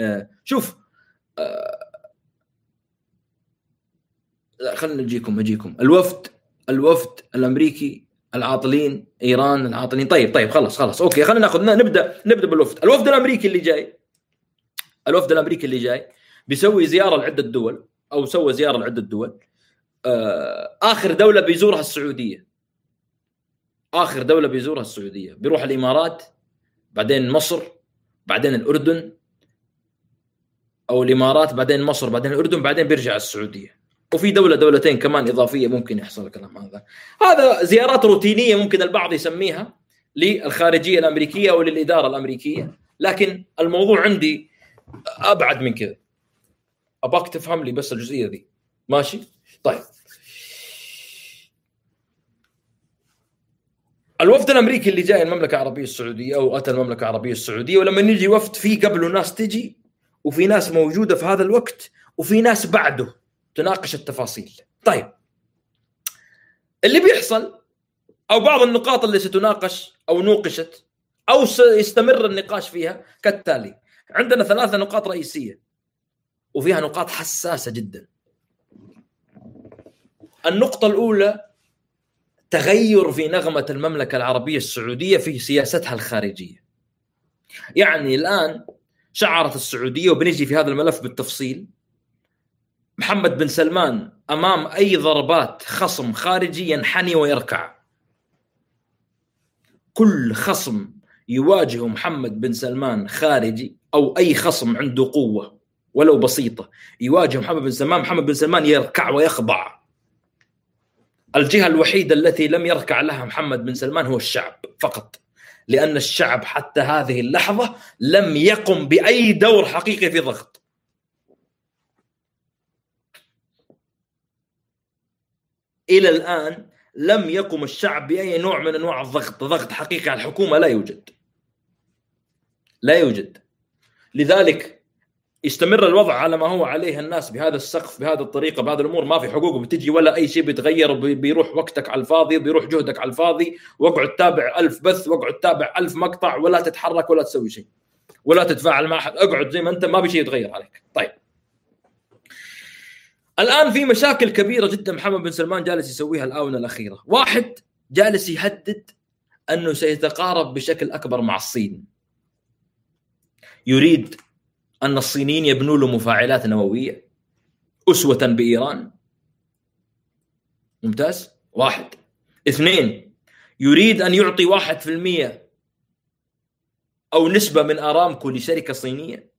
آه شوف آه خلينا نجيكم اجيكم الوفد الوفد الأمريكي العاطلين إيران العاطلين. طيب طيب خلاص خلاص. أوكي خلينا ناخذ نبدأ نبدأ بالوفد. الوفد الأمريكي اللي جاي الوفد الأمريكي اللي جاي بيسوي زيارة لعدة دول أو سوى زيارة لعدة دول. آه، آخر دولة بيزورها السعودية. آخر دولة بيزورها السعودية. بيروح الإمارات بعدين مصر بعدين الأردن أو الإمارات بعدين مصر بعدين الأردن بعدين بيرجع السعودية. وفي دولة دولتين كمان إضافية ممكن يحصل الكلام هذا. هذا زيارات روتينية ممكن البعض يسميها للخارجية الأمريكية أو للإدارة الأمريكية. لكن الموضوع عندي أبعد من كذا. أبغاك تفهم لي بس الجزئية دي. ماشي؟ طيب. الوفد الأمريكي اللي جاي المملكة العربية السعودية أو أتى المملكة العربية السعودية ولما يجي وفد في قبله ناس تجي وفي ناس موجودة في هذا الوقت وفي ناس بعده تناقش التفاصيل. طيب اللي بيحصل أو بعض النقاط اللي ستناقش أو نوقشت أو سيستمر النقاش فيها كالتالي عندنا ثلاثة نقاط رئيسية وفيها نقاط حساسة جدا. النقطة الأولى تغير في نغمة المملكة العربية السعودية في سياستها الخارجية. يعني الآن شعرت السعودية وبنجي في هذا الملف بالتفصيل محمد بن سلمان أمام أي ضربات خصم خارجي ينحني ويركع. كل خصم يواجه محمد بن سلمان خارجي أو أي خصم عنده قوة ولو بسيطة يواجه محمد بن سلمان محمد بن سلمان يركع ويخضع الجهة الوحيدة التي لم يركع لها محمد بن سلمان هو الشعب فقط لأن الشعب حتى هذه اللحظة لم يقم بأي دور حقيقي في ضغط إلى الآن لم يقم الشعب بأي نوع من أنواع الضغط ضغط حقيقي على الحكومة لا يوجد. لا يوجد. لذلك يستمر الوضع على ما هو عليه الناس بهذا السقف بهذه الطريقة بهذه الأمور ما في حقوق بتجي ولا أي شيء بيتغير بيروح وقتك على الفاضي بيروح جهدك على الفاضي. واقعد تابع ألف بث واقعد تابع ألف مقطع ولا تتحرك ولا تسوي شيء. ولا تتفاعل مع أحد. اقعد زي ما أنت ما في شيء يتغير عليك. طيب. الآن في مشاكل كبيرة جدا محمد بن سلمان جالس يسويها الآونة الأخيرة. واحد جالس يهدد أنه سيتقارب بشكل أكبر مع الصين. يريد أن الصينيين يبنوا له مفاعلات نووية أسوة بإيران. ممتاز؟ واحد. اثنين يريد أن يعطي واحد في المية أو نسبة من أرامكو لشركة صينية.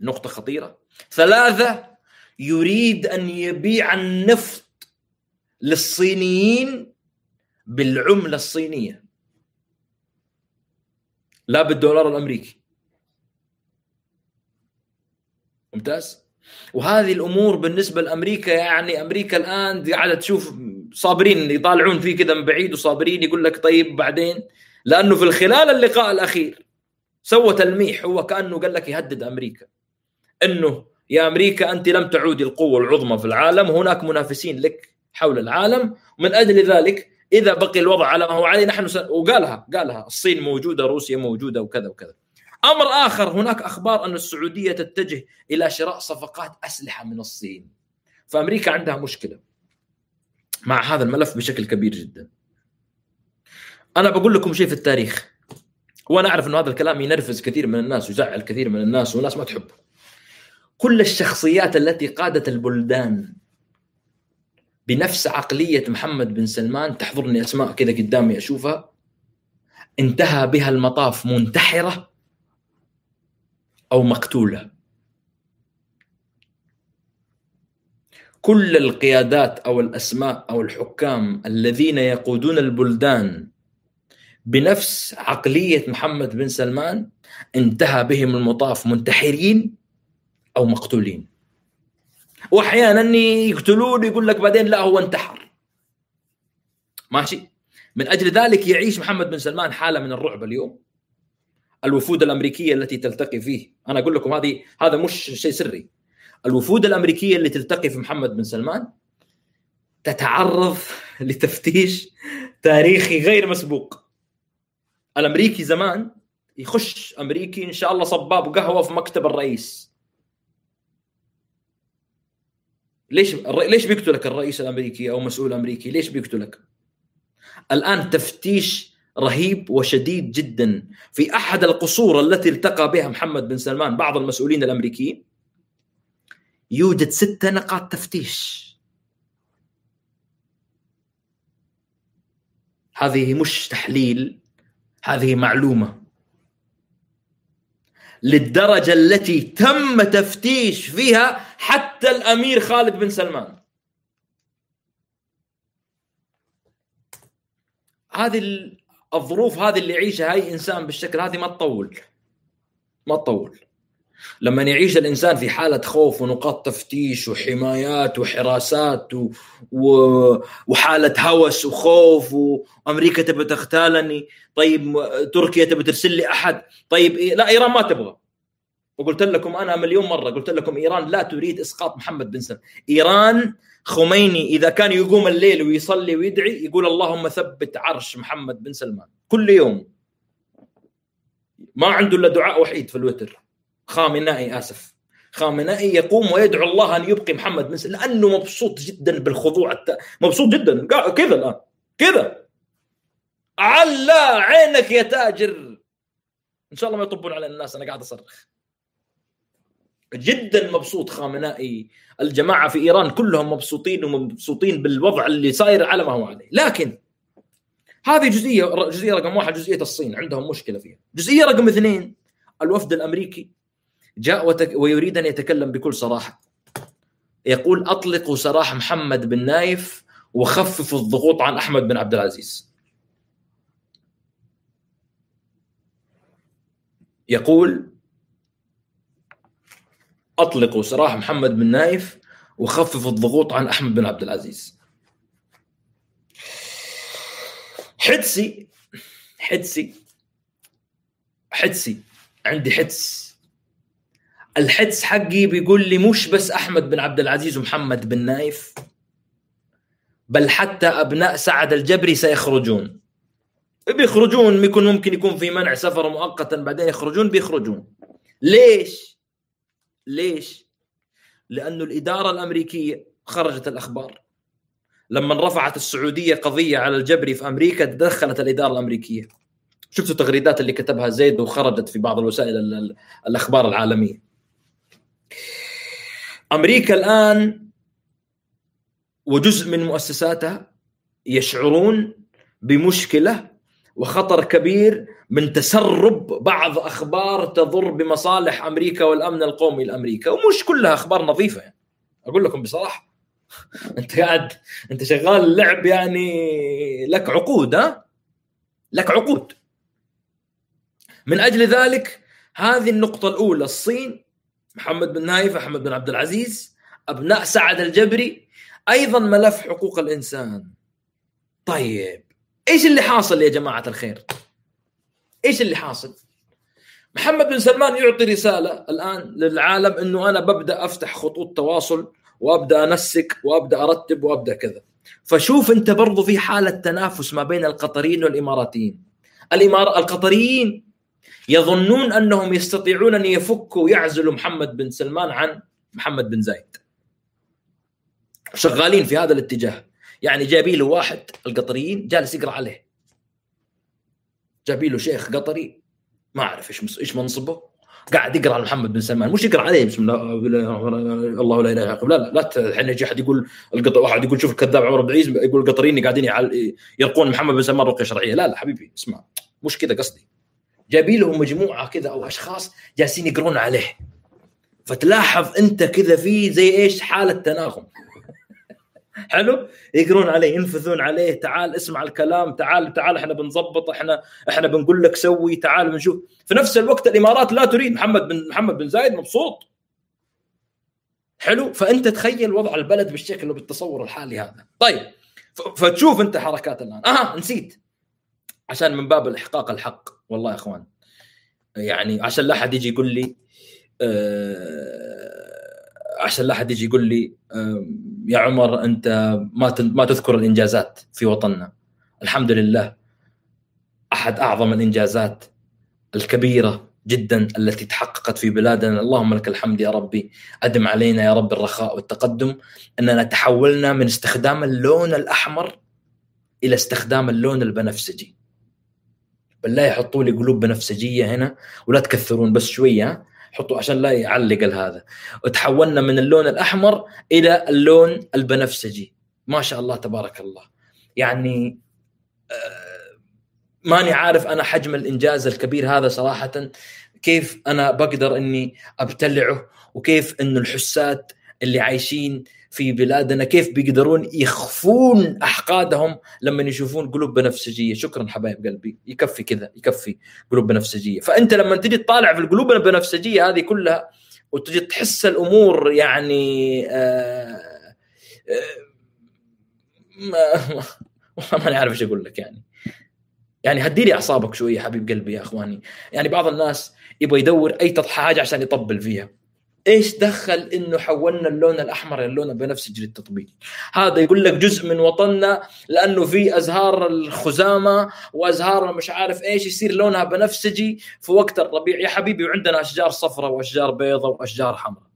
نقطة خطيرة. ثلاثة يريد أن يبيع النفط للصينيين بالعملة الصينية. لا بالدولار الأمريكي. ممتاز؟ وهذه الأمور بالنسبة لأمريكا يعني أمريكا الآن قاعدة تشوف صابرين يطالعون فيه كذا من بعيد وصابرين يقول لك طيب بعدين؟ لأنه في خلال اللقاء الأخير سوى تلميح هو كأنه قال لك يهدد أمريكا. إنه يا أمريكا أنت لم تعودي القوة العظمى في العالم هناك منافسين لك حول العالم. ومن أجل ذلك إذا بقي الوضع على ما هو عليه نحن س... وقالها قالها الصين موجودة روسيا موجودة وكذا وكذا. أمر آخر هناك أخبار أن السعودية تتجه إلى شراء صفقات أسلحة من الصين. فأمريكا عندها مشكلة مع هذا الملف بشكل كبير جدا. أنا بقول لكم شيء في التاريخ. وأنا أعرف إنه هذا الكلام ينرفز كثير من الناس ويزعل كثير من الناس وناس ما تحبه. كل الشخصيات التي قادت البلدان بنفس عقلية محمد بن سلمان تحضرني أسماء كذا قدامي أشوفها انتهى بها المطاف منتحرة أو مقتولة. كل القيادات أو الأسماء أو الحكام الذين يقودون البلدان بنفس عقلية محمد بن سلمان انتهى بهم المطاف منتحرين أو مقتولين. وأحيانا يقتلون يقول لك بعدين لا هو انتحر. ماشي؟ من أجل ذلك يعيش محمد بن سلمان حالة من الرعب اليوم. الوفود الأمريكية التي تلتقي فيه أنا أقول لكم هذه هذا مش شيء سري الوفود الأمريكية اللي تلتقي في محمد بن سلمان تتعرض لتفتيش تاريخي غير مسبوق الأمريكي زمان يخش أمريكي إن شاء الله صباب قهوه في مكتب الرئيس ليش ليش بيقتلك الرئيس الأمريكي أو مسؤول أمريكي؟ ليش بيقتلك؟ الآن تفتيش رهيب وشديد جدا في أحد القصور التي التقى بها محمد بن سلمان بعض المسؤولين الأمريكيين. يوجد ستة نقاط تفتيش. هذه مش تحليل هذه معلومة. للدرجة التي تم تفتيش فيها حتى الأمير خالد بن سلمان. هذه الظروف هذه اللي يعيشها اي إنسان بالشكل هذه ما تطول. ما تطول. لما يعيش الإنسان في حالة خوف ونقاط تفتيش وحمايات وحراسات و... و... وحالة هوس وخوف وأمريكا تبي تغتالني طيب تركيا تبي ترسل لي أحد طيب إيه؟ لا إيران ما تبغى. وقلت لكم أنا مليون مرة قلت لكم إيران لا تريد إسقاط محمد بن سلمان. إيران خميني إذا كان يقوم الليل ويصلي ويدعي يقول اللهم ثبت عرش محمد بن سلمان. كل يوم. ما عنده إلا دعاء وحيد في الوتر. خامنائي آسف. خامنائي يقوم ويدعو الله أن يبقي محمد بن سلمان. لأنه مبسوط جدا بالخضوع الت... مبسوط جدا. كذا الآن. كذا. علا عينك يا تاجر. إن شاء الله ما يطبون على الناس أنا قاعد أصرخ. جدا مبسوط خامنائي الجماعة في إيران كلهم مبسوطين ومبسوطين بالوضع اللي صاير على ما هو عليه. لكن هذه جزئية جزئية رقم واحد جزئية الصين عندهم مشكلة فيها. جزئية رقم اثنين الوفد الأمريكي جاء وتك ويريد أن يتكلم بكل صراحة. يقول اطلقوا سراح محمد بن نايف وخففوا الضغوط عن أحمد بن عبد العزيز. يقول أطلقوا سراح محمد بن نايف وخففوا الضغوط عن أحمد بن عبد العزيز. حدسي حدسي حدسي عندي حدس. الحدس حقي بيقول لي مش بس أحمد بن عبد العزيز ومحمد بن نايف بل حتى أبناء سعد الجبري سيخرجون. بيخرجون بيكون ممكن يكون في منع سفر مؤقتا بعدين يخرجون بيخرجون. ليش؟ ليش؟ لأنه الإدارة الأمريكية خرجت الأخبار. لما رفعت السعودية قضية على الجبري في أمريكا تدخلت الإدارة الأمريكية. شفتوا التغريدات اللي كتبها زيد وخرجت في بعض الوسائل الأخبار العالمية. أمريكا الآن وجزء من مؤسساتها يشعرون بمشكلة وخطر كبير من تسرب بعض أخبار تضر بمصالح أمريكا والأمن القومي لامريكا ومش كلها أخبار نظيفة يعني. أقول لكم بصراحة. أنت قاعد أنت شغال اللعب يعني لك عقود ها؟ لك عقود. من أجل ذلك هذه النقطة الأولى الصين محمد بن نايف أحمد بن عبد العزيز أبناء سعد الجبري أيضا ملف حقوق الإنسان. طيب. إيش اللي حاصل يا جماعة الخير؟ إيش اللي حاصل؟ محمد بن سلمان يعطي رسالة الآن للعالم إنه أنا ببدأ أفتح خطوط تواصل وأبدأ أنسق وأبدأ أرتب وأبدأ كذا. فشوف أنت برضو في حالة تنافس ما بين القطريين والإماراتيين. الامار القطريين يظنون أنهم يستطيعون أن يفكوا ويعزلوا محمد بن سلمان عن محمد بن زايد. شغالين في هذا الاتجاه. يعني جايبين له واحد القطريين جالس يقرأ عليه. جايبين له شيخ قطري ما أعرف إيش إيش منصبه قاعد يقرأ على محمد بن سلمان. مش يقرأ عليه بسم الله الله لا إله إلا الله. لا لا الحين يجي أحد يقول القطر واحد يقول شوف الكذاب عمر بن عيسى يقول القطريين قاعدين يرقون محمد بن سلمان رقية شرعية. لا لا حبيبي اسمع مش كذا قصدي. جايبين له مجموعة كذا أو أشخاص جالسين يقرون عليه. فتلاحظ أنت كذا في زي إيش؟ حالة تناغم. حلو؟ يقرون عليه ينفذون عليه تعال اسمع الكلام تعال تعال إحنا بنظبط إحنا إحنا بنقول لك سوي تعال بنشوف. في نفس الوقت الإمارات لا تريد محمد بن محمد بن زايد مبسوط. حلو؟ فأنت تخيل وضع البلد بالشكل وبالتصور الحالي هذا. طيب فتشوف أنت حركات الآن. أها نسيت. عشان من باب الإحقاق الحق. والله يا إخوان. يعني عشان لا أحد يجي يقول لي آه عشان لا أحد يجي يقول لي يا عمر أنت ما ما تذكر الإنجازات في وطننا. الحمد لله. أحد أعظم الإنجازات الكبيرة جدا التي تحققت في بلادنا. اللهم لك الحمد يا ربي. أدم علينا يا رب الرخاء والتقدم. إننا تحولنا من استخدام اللون الأحمر إلى استخدام اللون البنفسجي. بالله يحطوا لي قلوب بنفسجية هنا ولا تكثرون بس شوية. حطوا عشان لا يعلق هذا وتحولنا من اللون الأحمر إلى اللون البنفسجي. ما شاء الله تبارك الله. يعني آه، ماني عارف أنا حجم الإنجاز الكبير هذا صراحة كيف أنا بقدر إني أبتلعه وكيف إنه الحسات اللي عايشين في بلادنا كيف بيقدرون يخفون أحقادهم لما يشوفون قلوب بنفسجية. شكرا حبايب قلبي. يكفي كذا يكفي قلوب بنفسجية. فأنت لما تجي تطالع في القلوب البنفسجية هذه كلها وتجي تحس الأمور يعني آه آه ما ماني عارف إيش أقول لك يعني. يعني هدي لي أعصابك شوية حبيب قلبي يا إخواني. يعني بعض الناس يبغى يدور أي حاجة عشان يطبل فيها. إيش دخل إنه حولنا اللون الأحمر إلى اللون البنفسجي للتطبيق هذا يقول لك جزء من وطننا لأنه في أزهار الخزامة وأزهار مش عارف إيش يصير لونها بنفسجي في وقت الربيع. يا حبيبي وعندنا أشجار صفراء وأشجار بيضاء وأشجار حمراء.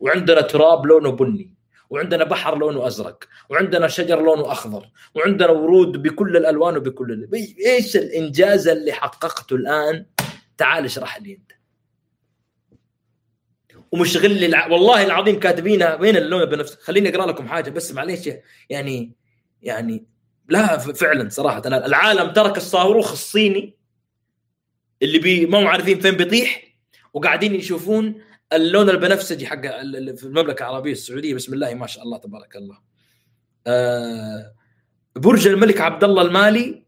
وعندنا تراب لونه بني وعندنا بحر لونه أزرق وعندنا شجر لونه أخضر وعندنا ورود بكل الألوان وبكل إيش الإنجاز اللي حققته الآن؟ تعال اشرح لي أنت. ومشغل لي الع... والله العظيم كاتبينها وين اللون بنفس خليني أقرأ لكم حاجة بس معليش يعني يعني لا فعلا صراحة. أنا العالم ترك الصاروخ الصيني اللي بي ما هم عارفين فين بيطيح وقاعدين يشوفون اللون البنفسجي حق في المملكة العربية السعودية. بسم الله ما شاء الله تبارك الله. آه برج الملك عبد الله المالي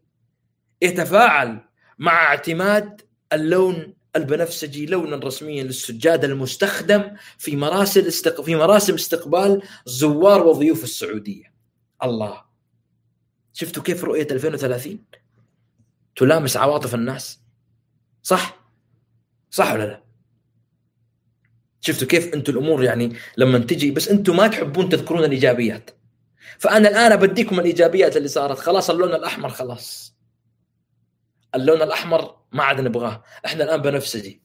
يتفاعل مع اعتماد اللون البنفسجي لونا رسميا للسجاد المستخدم في مراسم استق... في مراسم استقبال زوار وضيوف السعودية. الله شفتوا كيف رؤية 2030 تلامس عواطف الناس صح؟ صح ولا لا؟ شفتوا كيف أنتم الأمور يعني لما تجي بس أنتم ما تحبون تذكرون الإيجابيات. فأنا الآن بديكم الإيجابيات اللي صارت خلاص اللون الأحمر خلاص. اللون الأحمر ما عاد نبغاه. إحنا الآن بنفسجي.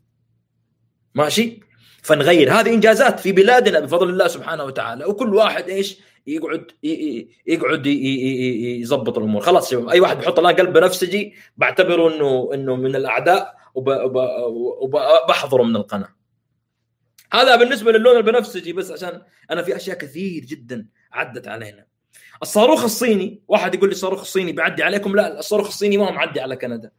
ماشي؟ فنغير. هذه إنجازات في بلادنا بفضل الله سبحانه وتعالى. وكل واحد إيش؟ يقعد يقعد يظبط الأمور. خلاص شباب أي واحد بيحط الان قلب بنفسجي بعتبره إنه إنه من الأعداء وبحضره من القناة. هذا بالنسبة للون البنفسجي بس عشان أنا في أشياء كثير جدا عدت علينا. الصاروخ الصيني واحد يقول لي الصاروخ الصيني بيعدي عليكم؟ لا الصاروخ الصيني ما هو معدي على كندا.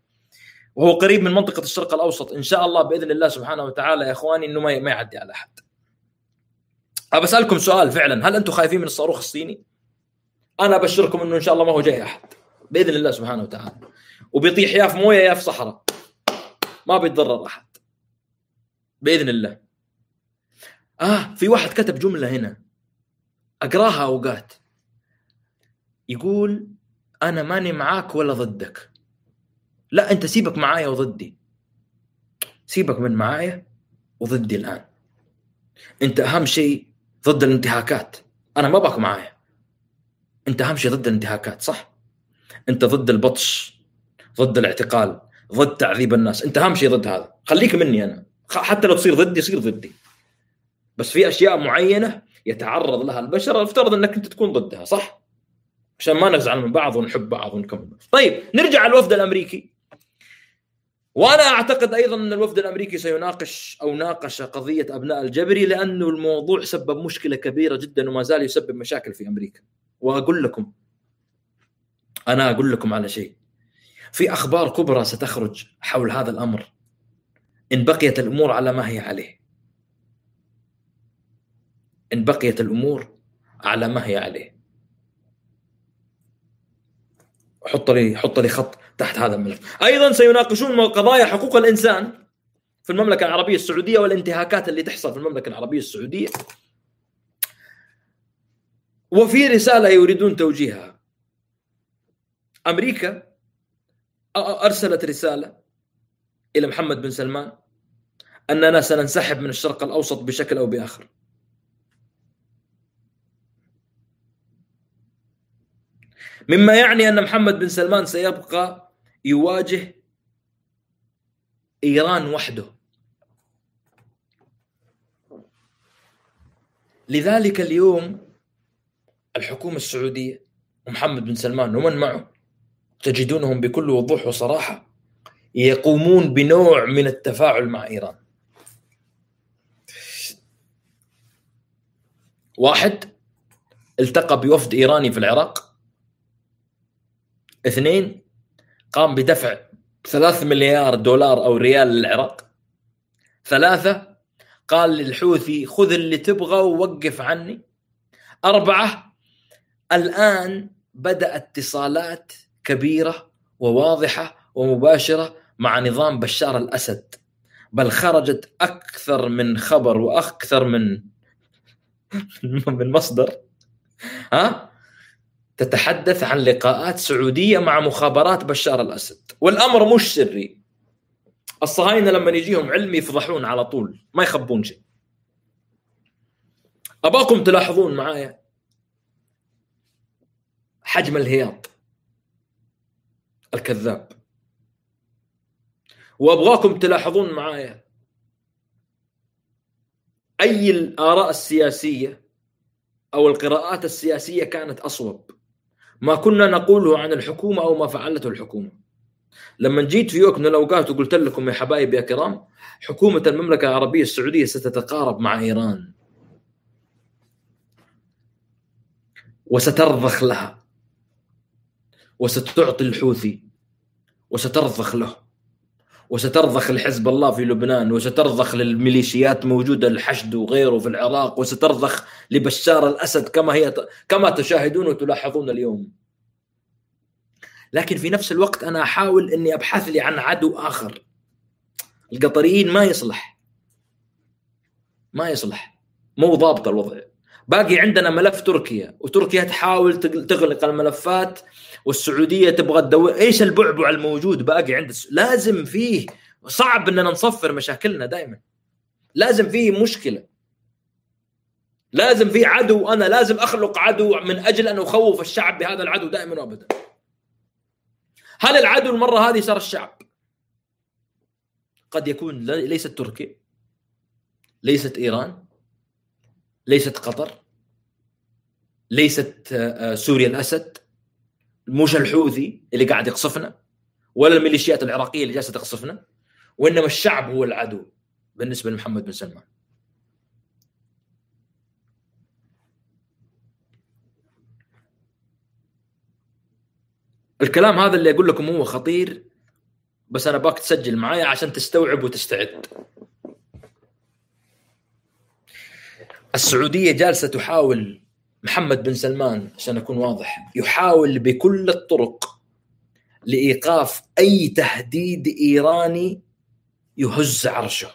وهو قريب من منطقة الشرق الأوسط. إن شاء الله بإذن الله سبحانه وتعالى يا إخواني إنه ما يعدي على أحد. أبى أسألكم سؤال فعلا. هل أنتم خايفين من الصاروخ الصيني؟ أنا أبشركم إنه إن شاء الله ما هو جاي أحد. بإذن الله سبحانه وتعالى. وبيطيح يا في موية يا في صحراء. ما بيتضرر أحد. بإذن الله. آه في واحد كتب جملة هنا. أقراها أوقات. يقول أنا ماني معاك ولا ضدك. لا أنت سيبك معايا وضدي. سيبك من معايا وضدي الآن. أنت أهم شيء ضد الانتهاكات. أنا ما باك معايا. أنت أهم شيء ضد الانتهاكات صح؟ أنت ضد البطش ضد الاعتقال ضد تعذيب الناس. أنت أهم شيء ضد هذا. خليك مني أنا. حتى لو تصير ضدي صير ضدي. بس في أشياء معينة يتعرض لها البشر افترض أنك أنت تكون ضدها صح؟ عشان ما نزعل من بعض ونحب بعض ونكمل. طيب نرجع الوفد الأمريكي. وأنا أعتقد أيضا أن الوفد الأمريكي سيناقش أو ناقش قضية أبناء الجبري لأنه الموضوع سبب مشكلة كبيرة جدا وما زال يسبب مشاكل في أمريكا. وأقول لكم أنا أقول لكم على شيء. في أخبار كبرى ستخرج حول هذا الأمر إن بقيت الأمور على ما هي عليه. إن بقيت الأمور على ما هي عليه. حط لي حط لي خط تحت هذا الملف. أيضا سيناقشون قضايا حقوق الإنسان في المملكة العربية السعودية والانتهاكات اللي تحصل في المملكة العربية السعودية. وفي رسالة يريدون توجيهها. أمريكا أرسلت رسالة إلى محمد بن سلمان أننا سننسحب من الشرق الأوسط بشكل أو بآخر. مما يعني أن محمد بن سلمان سيبقى يواجه إيران وحده. لذلك اليوم الحكومة السعودية ومحمد بن سلمان ومن معه تجدونهم بكل وضوح وصراحة يقومون بنوع من التفاعل مع إيران. واحد التقى بوفد إيراني في العراق. اثنين قام بدفع ثلاث مليار دولار أو ريال للعراق. ثلاثة قال للحوثي خذ اللي تبغى ووقف عني. أربعة الآن بدأ اتصالات كبيرة وواضحة ومباشرة مع نظام بشار الأسد بل خرجت أكثر من خبر وأكثر من من مصدر. ها؟ تتحدث عن لقاءات سعودية مع مخابرات بشار الأسد. والأمر مش سري. الصهاينة لما يجيهم علم يفضحون على طول ما يخبون شيء. أباكم تلاحظون معايا حجم الهياط؟ الكذاب. وأبغاكم تلاحظون معايا أي الآراء السياسية أو القراءات السياسية كانت أصوب. ما كنا نقوله عن الحكومة أو ما فعلته الحكومة. لما جيت في وقت من الأوقات وقلت لكم يا حبايبي يا كرام حكومة المملكة العربية السعودية ستتقارب مع إيران. وسترضخ لها. وستعطي الحوثي. وسترضخ له. وسترضخ لحزب الله في لبنان وسترضخ للميليشيات موجودة الحشد وغيره في العراق وسترضخ لبشار الأسد كما هي كما تشاهدون وتلاحظون اليوم. لكن في نفس الوقت أنا أحاول إني أبحث لي عن عدو آخر. القطريين ما يصلح. ما يصلح. مو ضابط الوضع. باقي عندنا ملف تركيا وتركيا تحاول تغلق الملفات والسعودية تبغى تدور إيش البعبع الموجود باقي عند الس... لازم فيه صعب إننا نصفر مشاكلنا دائما لازم فيه مشكلة. لازم في عدو. أنا لازم أخلق عدو من أجل أن أخوف الشعب بهذا العدو دائما وابدا. هل العدو المرة هذه صار الشعب؟ قد يكون ليست تركيا. ليست إيران. ليست قطر. ليست آه، سوريا الأسد. مش الحوثي اللي قاعد يقصفنا ولا الميليشيات العراقية اللي جالسة تقصفنا وإنما الشعب هو العدو بالنسبة لمحمد بن سلمان. الكلام هذا اللي أقول لكم هو خطير بس أنا باك تسجل معايا عشان تستوعب وتستعد. السعودية جالسة تحاول محمد بن سلمان عشان أكون واضح يحاول بكل الطرق لإيقاف أي تهديد إيراني يهز عرشه.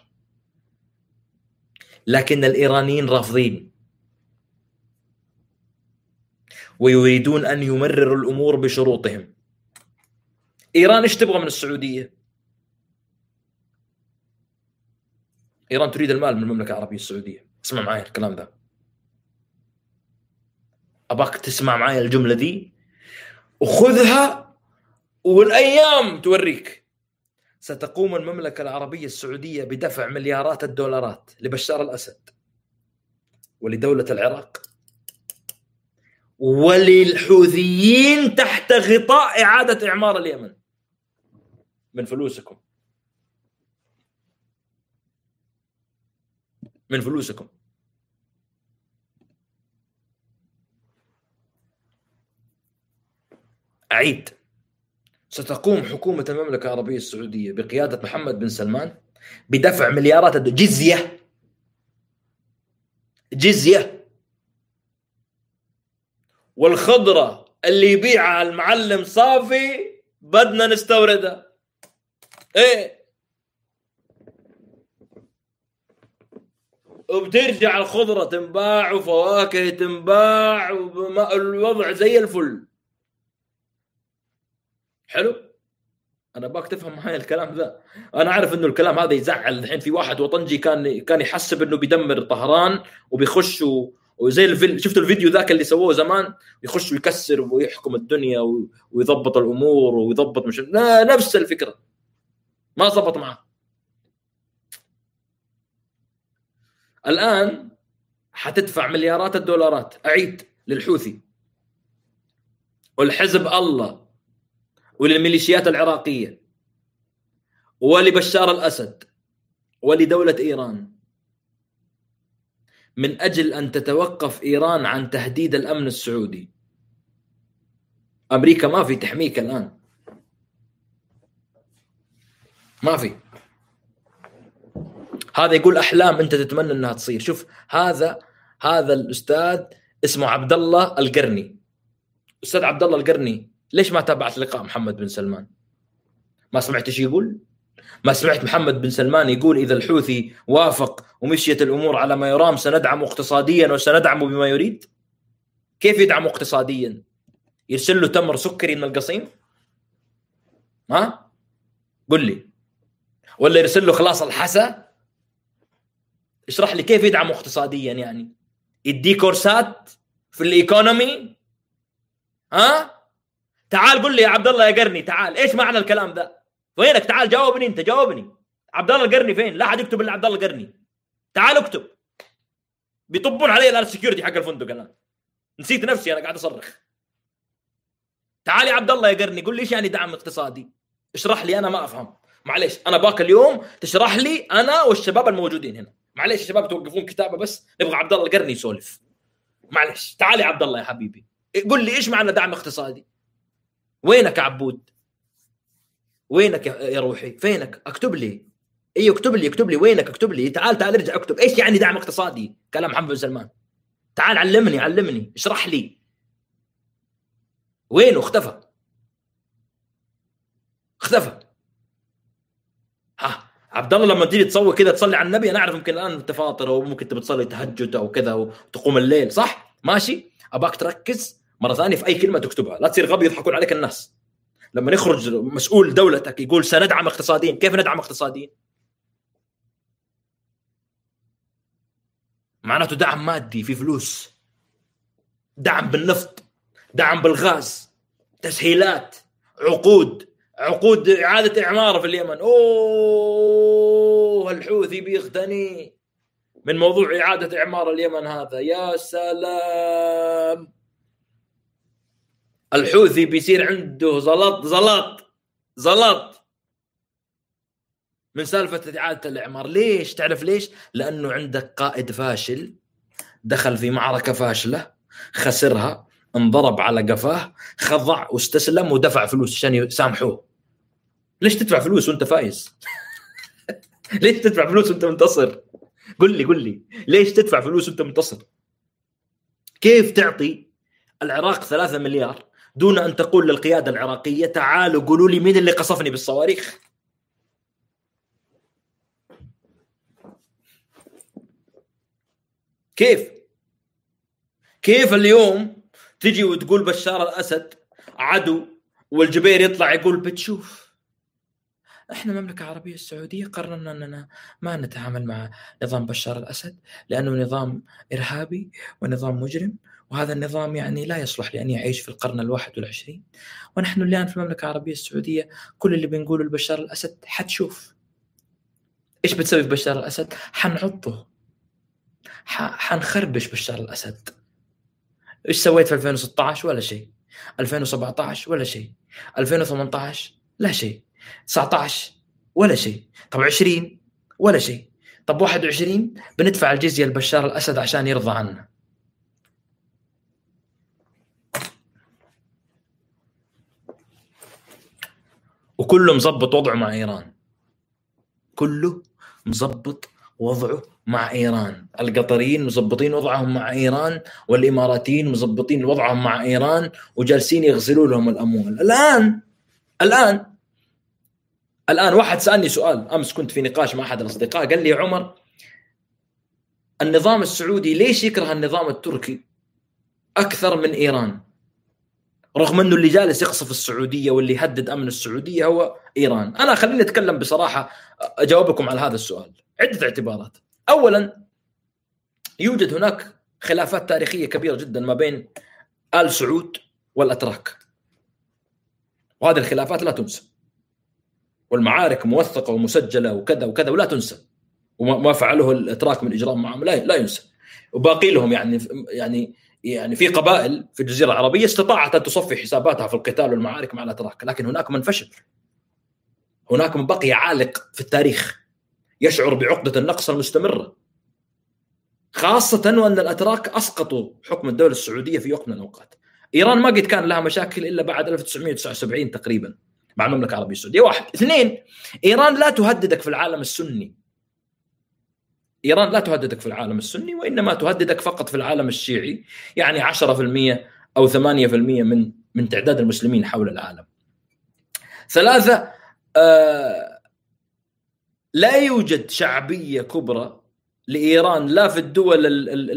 لكن الإيرانيين رافضين. ويريدون أن يمرروا الأمور بشروطهم. إيران إيش تبغى من السعودية؟ إيران تريد المال من المملكة العربية السعودية. اسمع معي الكلام ذا أباك تسمع معي الجملة دي؟ وخذها والأيام توريك. ستقوم المملكة العربية السعودية بدفع مليارات الدولارات لبشار الأسد ولدولة العراق. وللحوثيين تحت غطاء إعادة إعمار اليمن. من فلوسكم. من فلوسكم. أعيد. ستقوم حكومة المملكة العربية السعودية بقيادة محمد بن سلمان بدفع مليارات جزية جزية. والخضرة اللي يبيعها المعلم صافي بدنا نستوردها. إيه. وبترجع الخضرة تنباع وفواكه تنباع والوضع زي الفل. حلو؟ أنا باك تفهم معي الكلام ذا. أنا عارف إنه الكلام هذا يزعل. الحين في واحد وطنجي كان كان يحسب إنه بيدمر طهران وبيخش و... وزي الفيديو شفتوا الفيديو ذاك اللي سووه زمان؟ يخش ويكسر ويحكم الدنيا و... ويضبط الأمور ويضبط مش لا نفس الفكرة. ما زبط معه الآن حتدفع مليارات الدولارات. أعيد للحوثي. والحزب الله وللميليشيات العراقية ولبشار الأسد ولدولة إيران. من أجل أن تتوقف إيران عن تهديد الأمن السعودي. أمريكا ما في تحميك الآن. ما في. هذا يقول أحلام أنت تتمنى أنها تصير. شوف هذا هذا الأستاذ اسمه عبد الله القرني. أستاذ عبد الله القرني ليش ما تابعت لقاء محمد بن سلمان؟ ما سمعت إيش يقول؟ ما سمعت محمد بن سلمان يقول إذا الحوثي وافق ومشيت الأمور على ما يرام سندعمه اقتصاديا وسندعمه بما يريد؟ كيف يدعمه اقتصاديا؟ يرسل له تمر سكري من القصيم؟ ها؟ قل لي. ولا يرسل له خلاص الحسا؟ اشرح لي كيف يدعم اقتصاديا يعني؟ يدي كورسات في ال economy؟ ها؟ تعال قل لي يا عبد الله يا قرني تعال. إيش معنى الكلام ذا وينك؟ تعال جاوبني أنت جاوبني. عبد الله القرني فين؟ لا أحد يكتب إلا عبد الله القرني. تعال اكتب. بيطبون علي الآن security حق الفندق الآن. نسيت نفسي أنا قاعد أصرخ. تعال يا عبد الله يا قرني قول لي إيش يعني دعم اقتصادي؟ اشرح لي أنا ما أفهم. معليش أنا باك اليوم تشرح لي أنا والشباب الموجودين هنا. معليش يا شباب توقفون كتابة بس نبغى عبد الله القرني يسولف. معليش تعال يا عبد الله يا حبيبي. قل لي إيش معنى دعم اقتصادي؟ وينك يا عبود؟ وينك يا روحي؟ فينك؟ اكتب لي. إيوه اكتب لي اكتب لي. وينك؟ اكتب لي. تعال تعال ارجع اكتب. إيش يعني دعم اقتصادي؟ كلام محمد بن سلمان. تعال علمني علمني. اشرح لي. وينه؟ اختفى. اختفى. ها عبد الله لما تيجي تصور كذا تصلي على النبي أنا أعرف يمكن الآن انت فاطر أو ممكن تبي تصلي تهجد أو كذا وتقوم الليل صح؟ ماشي؟ أباك تركز. مرة ثانية في أي كلمة تكتبها لا تصير غبي يضحكون عليك الناس. لما يخرج مسؤول دولتك يقول سندعم اقتصاديا كيف ندعم اقتصاديا؟ معناته دعم مادي في فلوس. دعم بالنفط دعم بالغاز تسهيلات عقود عقود إعادة إعمار في اليمن. أوه الحوثي بيغتني. من موضوع إعادة إعمار اليمن هذا. يا سلام. الحوثي بيصير عنده زلط زلط. زلط. من سالفة إعادة الإعمار. ليش؟ تعرف ليش؟ لأنه عندك قائد فاشل دخل في معركة فاشلة خسرها انضرب على قفاه خضع واستسلم ودفع فلوس عشان يسامحوه ليش تدفع فلوس وأنت فايز؟ ليش تدفع فلوس وأنت منتصر؟ قل لي قل لي. ليش تدفع فلوس وأنت منتصر؟ كيف تعطي العراق ثلاثة مليار دون أن تقول للقيادة العراقية تعالوا قولوا لي مين اللي قصفني بالصواريخ؟ كيف؟ كيف اليوم تجي وتقول بشار الأسد عدو والجبير يطلع يقول بتشوف؟ إحنا المملكة العربية السعودية قررنا أننا ما نتعامل مع نظام بشار الأسد لأنه نظام إرهابي ونظام مجرم. وهذا النظام يعني لا يصلح لأن يعيش في القرن الواحد والعشرين. ونحن الآن في المملكة العربية السعودية كل اللي بنقوله لبشار الأسد حتشوف. إيش بتسوي في بشار الأسد؟ حنعضه حنخربش بشار الأسد. إيش سويت في 2016 ولا شيء. 2017 ولا شيء. 2018 لا شيء. 19 ولا شيء. طب 20 ولا شيء. طب 21 بندفع الجزية لبشار الأسد عشان يرضى عنا وكله مظبط وضعه مع إيران. كله مظبط وضعه مع إيران. القطريين مظبطين وضعهم مع إيران والإماراتيين مظبطين وضعهم مع إيران وجالسين يغسلوا لهم الأموال. الآن الآن الآن واحد سألني سؤال. أمس كنت في نقاش مع أحد الأصدقاء قال لي عمر النظام السعودي ليش يكره النظام التركي أكثر من إيران؟ رغم أنه اللي جالس يقصف السعودية واللي يهدد أمن السعودية هو إيران. أنا خليني أتكلم بصراحة أجاوبكم على هذا السؤال. عدة اعتبارات. اولا يوجد هناك خلافات تاريخية كبيرة جدا ما بين آل سعود والأتراك. وهذه الخلافات لا تنسى. والمعارك موثقة ومسجلة وكذا وكذا ولا تنسى. وما فعله الأتراك من إجرام معهم لا لا ينسى. وباقي لهم يعني يعني يعني في قبائل في الجزيرة العربية استطاعت أن تصفي حساباتها في القتال والمعارك مع الأتراك لكن هناك من فشل هناك من بقي عالق في التاريخ يشعر بعقدة النقص المستمرة. خاصة وأن الأتراك أسقطوا حكم الدولة السعودية في وقت من الأوقات. إيران ما قد كان لها مشاكل إلا بعد 1979 تقريبا مع المملكة العربية السعودية. واحد. اثنين إيران لا تهددك في العالم السني. إيران لا تهددك في العالم السني وإنما تهددك فقط في العالم الشيعي يعني 10% أو 8% من من تعداد المسلمين حول العالم. ثلاثة آه لا يوجد شعبية كبرى لإيران لا في الدول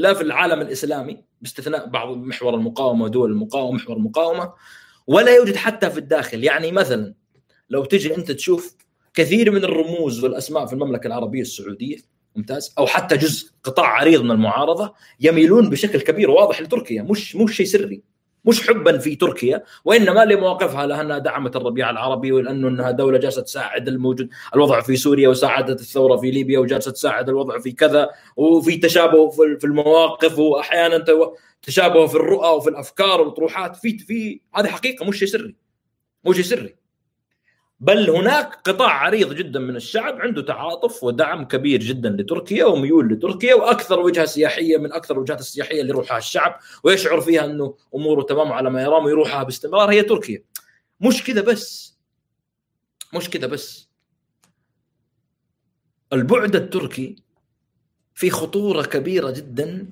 لا في العالم الإسلامي باستثناء بعض محور المقاومة ودول المقاومة محور المقاومة ولا يوجد حتى في الداخل يعني مثلا لو تجي أنت تشوف كثير من الرموز والأسماء في المملكة العربية السعودية ممتاز. أو حتى جزء قطاع عريض من المعارضة يميلون بشكل كبير واضح لتركيا. مش مش شيء سري. مش حبا في تركيا وإنما لمواقفها لأنها دعمت الربيع العربي ولأنه إنها دولة جالسة تساعد الموجود. الوضع في سوريا وساعدت الثورة في ليبيا وجالسة تساعد الوضع في كذا. وفي تشابه في المواقف واحيانا تشابه في الرؤى وفي الأفكار والطروحات. في في هذه حقيقة مش شيء سري. مش شيء سري. بل هناك قطاع عريض جدا من الشعب عنده تعاطف ودعم كبير جدا لتركيا وميول لتركيا وأكثر وجهة سياحية من أكثر الوجهات السياحية اللي يروحها الشعب ويشعر فيها أنه أموره تمام على ما يرام ويروحها باستمرار هي تركيا. مش كذا بس مش كذا بس البعد التركي في خطورة كبيرة جدا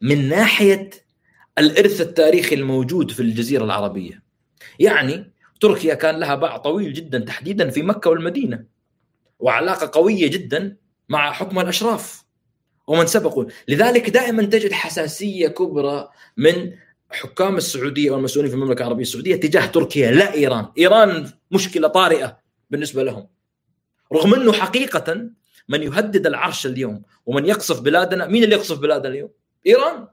من ناحية الإرث التاريخي الموجود في الجزيرة العربية. يعني تركيا كان لها باع طويل جدا تحديدا في مكة والمدينة وعلاقة قوية جدا مع حكم الأشراف ومن سبقوا لذلك دائما تجد حساسية كبرى من حكام السعودية والمسؤولين في المملكة العربية السعودية تجاه تركيا لا إيران، إيران مشكلة طارئة بالنسبة لهم. رغم أنه حقيقه من يهدد العرش اليوم ومن يقصف بلادنا، مين اللي يقصف بلادنا اليوم؟ إيران.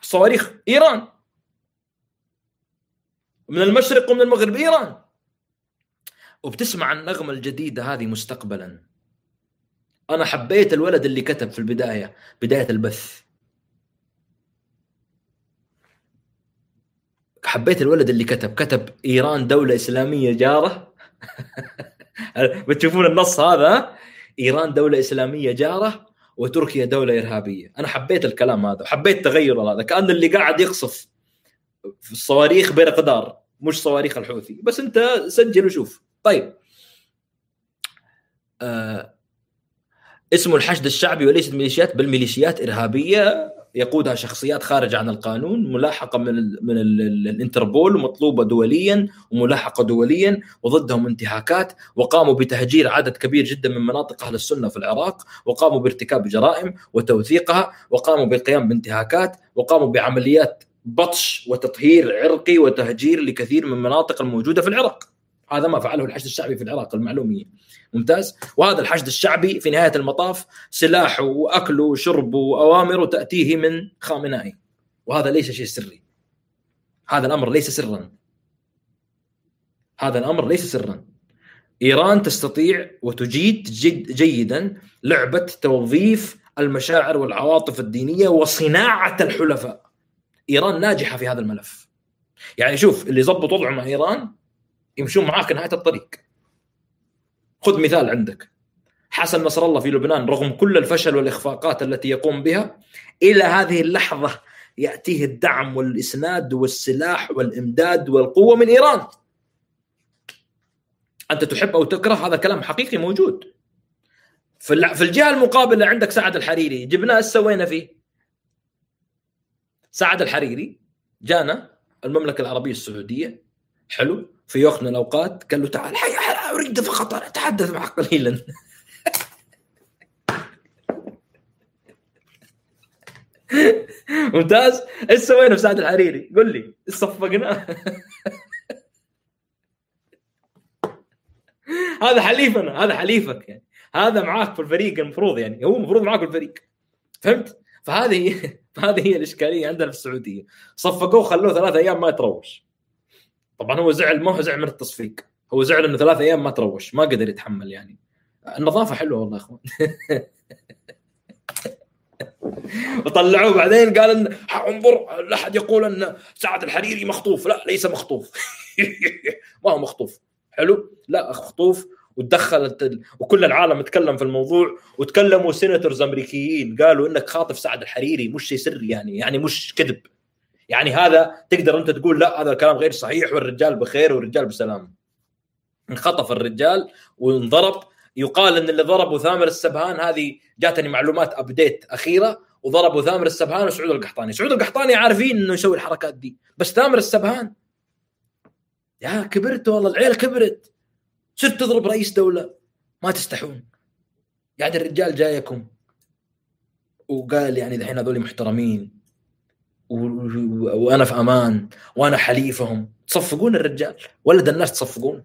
صواريخ إيران من المشرق ومن المغرب إيران. وبتسمع النغمة الجديدة هذه مستقبلا. أنا حبيت الولد اللي كتب في البداية بداية البث. حبيت الولد اللي كتب كتب إيران دولة إسلامية جارة. بتشوفون النص هذا إيران دولة إسلامية جارة وتركيا دولة إرهابية. أنا حبيت الكلام هذا حبيت التغير هذا كأن اللي قاعد يقصف. في الصواريخ بيرقدار مش صواريخ الحوثي. بس انت سجل وشوف. طيب. آه اسمه الحشد الشعبي وليست ميليشيات بل ميليشيات إرهابية يقودها شخصيات خارجه عن القانون ملاحقة من ال من ال الانتربول ومطلوبه دوليا وملاحقة دوليا وضدهم انتهاكات وقاموا بتهجير عدد كبير جدا من مناطق أهل السنة في العراق وقاموا بارتكاب جرائم وتوثيقها وقاموا بالقيام بانتهاكات وقاموا بعمليات بطش وتطهير عرقي وتهجير لكثير من المناطق الموجودة في العراق. هذا ما فعله الحشد الشعبي في العراق المعلومية. ممتاز. وهذا الحشد الشعبي في نهاية المطاف سلاحه واكله وشربه واوامره تأتيه من خامنائي وهذا ليس شيء سري. هذا الأمر ليس سرا. هذا الأمر ليس سرا. إيران تستطيع وتجيد جد جيدا لعبة توظيف المشاعر والعواطف الدينية وصناعة الحلفاء. إيران ناجحة في هذا الملف. يعني شوف اللي يضبط وضعه مع إيران يمشون معاك نهاية الطريق. خذ مثال عندك. حسن نصر الله في لبنان رغم كل الفشل والإخفاقات التي يقوم بها إلى هذه اللحظة يأتيه الدعم والإسناد والسلاح والإمداد والقوة من إيران. أنت تحب أو تكره هذا كلام حقيقي موجود. في في الجهة المقابلة عندك سعد الحريري جبناه إيش سوينا فيه؟ سعد الحريري جانا المملكة العربية السعودية. حلو. في وقت من الأوقات قال له تعال حي أريد فقط ان أتحدث معك قليلا. ممتاز. إيش سوينا في سعد الحريري؟ قل لي إيش صفقنا؟ هذا حليفنا هذا حليفك يعني. هذا معاك في الفريق المفروض يعني. هو المفروض معاك في الفريق. فهمت؟ فهذه فهذه هي الإشكالية عندنا في السعودية. صفقوه خلوه ثلاث أيام ما يتروش. طبعا هو زعل ما هو زعل من التصفيق. هو زعل إنه ثلاث أيام ما تروش ما قدر يتحمل يعني. النظافة حلوة والله يا أخوان. وطلعوه بعدين قال إن انظر لا أحد يقول إن سعد الحريري مخطوف. لا ليس مخطوف. ما هو مخطوف. حلو؟ لا مخطوف. وتدخلت وكل العالم تكلم في الموضوع وتكلموا سيناتورز أمريكيين قالوا إنك خاطف سعد الحريري مش شيء سري يعني يعني مش كذب. يعني هذا تقدر أنت تقول لا هذا الكلام غير صحيح والرجال بخير والرجال بسلام. انخطف الرجال وانضرب. يقال إن اللي ضربوا ثامر السبهان هذه جاتني معلومات ابديت أخيرة وضربوا ثامر السبهان وسعود القحطاني، سعود القحطاني عارفين إنه يسوي الحركات دي، بس ثامر السبهان يا كبرت والله العيله كبرت. صرت تضرب رئيس دولة ما تستحون. يعني الرجال جايكم وقال يعني الحين هذول محترمين. وأنا في أمان وأنا حليفهم. تصفقون الرجال؟ ولد الناس تصفقون.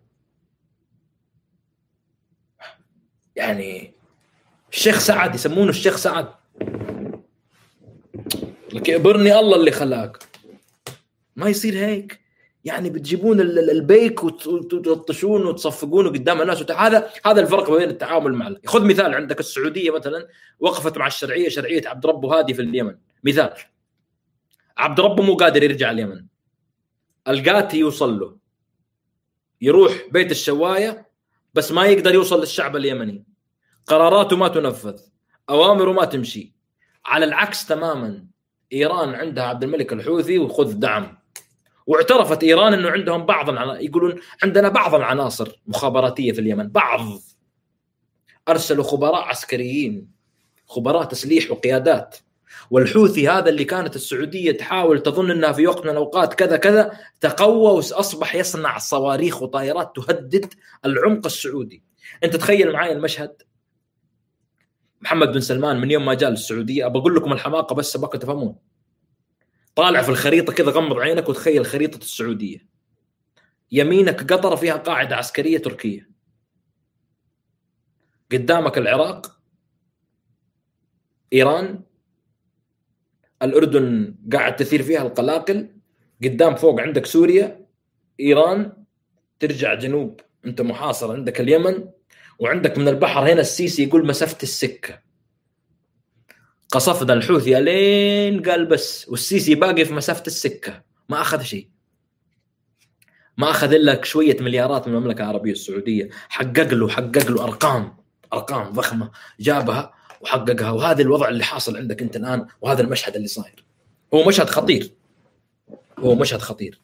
يعني الشيخ سعد يسمونه الشيخ سعد. لك ابرني الله اللي خلاك. ما يصير هيك. يعني بتجيبون البيك وتلطشون وتصفقونه قدام الناس. هذا هذا الفرق بين التعامل مع خذ مثال عندك السعودية مثلا وقفت مع الشرعية شرعية عبد ربه هادي في اليمن. مثال. عبد ربه مو قادر يرجع اليمن. القاتي يوصل له. يروح بيت الشواية بس ما يقدر يوصل للشعب اليمني. قراراته ما تنفذ. أوامره ما تمشي. على العكس تماما إيران عندها عبد الملك الحوثي وخذ دعم. واعترفت إيران إنه عندهم بعض العنا... يقولون عندنا بعض العناصر مخابراتية في اليمن بعض. أرسلوا خبراء عسكريين خبراء تسليح وقيادات. والحوثي هذا اللي كانت السعودية تحاول تظن إنها في وقت من الأوقات كذا كذا تقوى وأصبح يصنع صواريخ وطائرات تهدد العمق السعودي. أنت تخيل معي المشهد؟ محمد بن سلمان من يوم ما جاء للسعودية ابى أقول لكم الحماقة بس ابغاكم تفهمون. طالع في الخريطة كذا غمض عينك وتخيل خريطة السعودية. يمينك قطر فيها قاعدة عسكرية تركية. قدامك العراق إيران الأردن قاعد تثير فيها القلاقل قدام فوق عندك سوريا إيران ترجع جنوب أنت محاصر عندك اليمن وعندك من البحر هنا السيسي يقول مسافة السكة. قصفنا الحوثي لين قال بس والسيسي باقي في مسافة السكة ما أخذ شيء. ما أخذ لك شوية مليارات من المملكة العربية السعودية. حقق له حقق له أرقام أرقام ضخمة جابها وحققها. وهذا الوضع اللي حاصل عندك أنت الآن وهذا المشهد اللي صاير. هو مشهد خطير. هو مشهد خطير.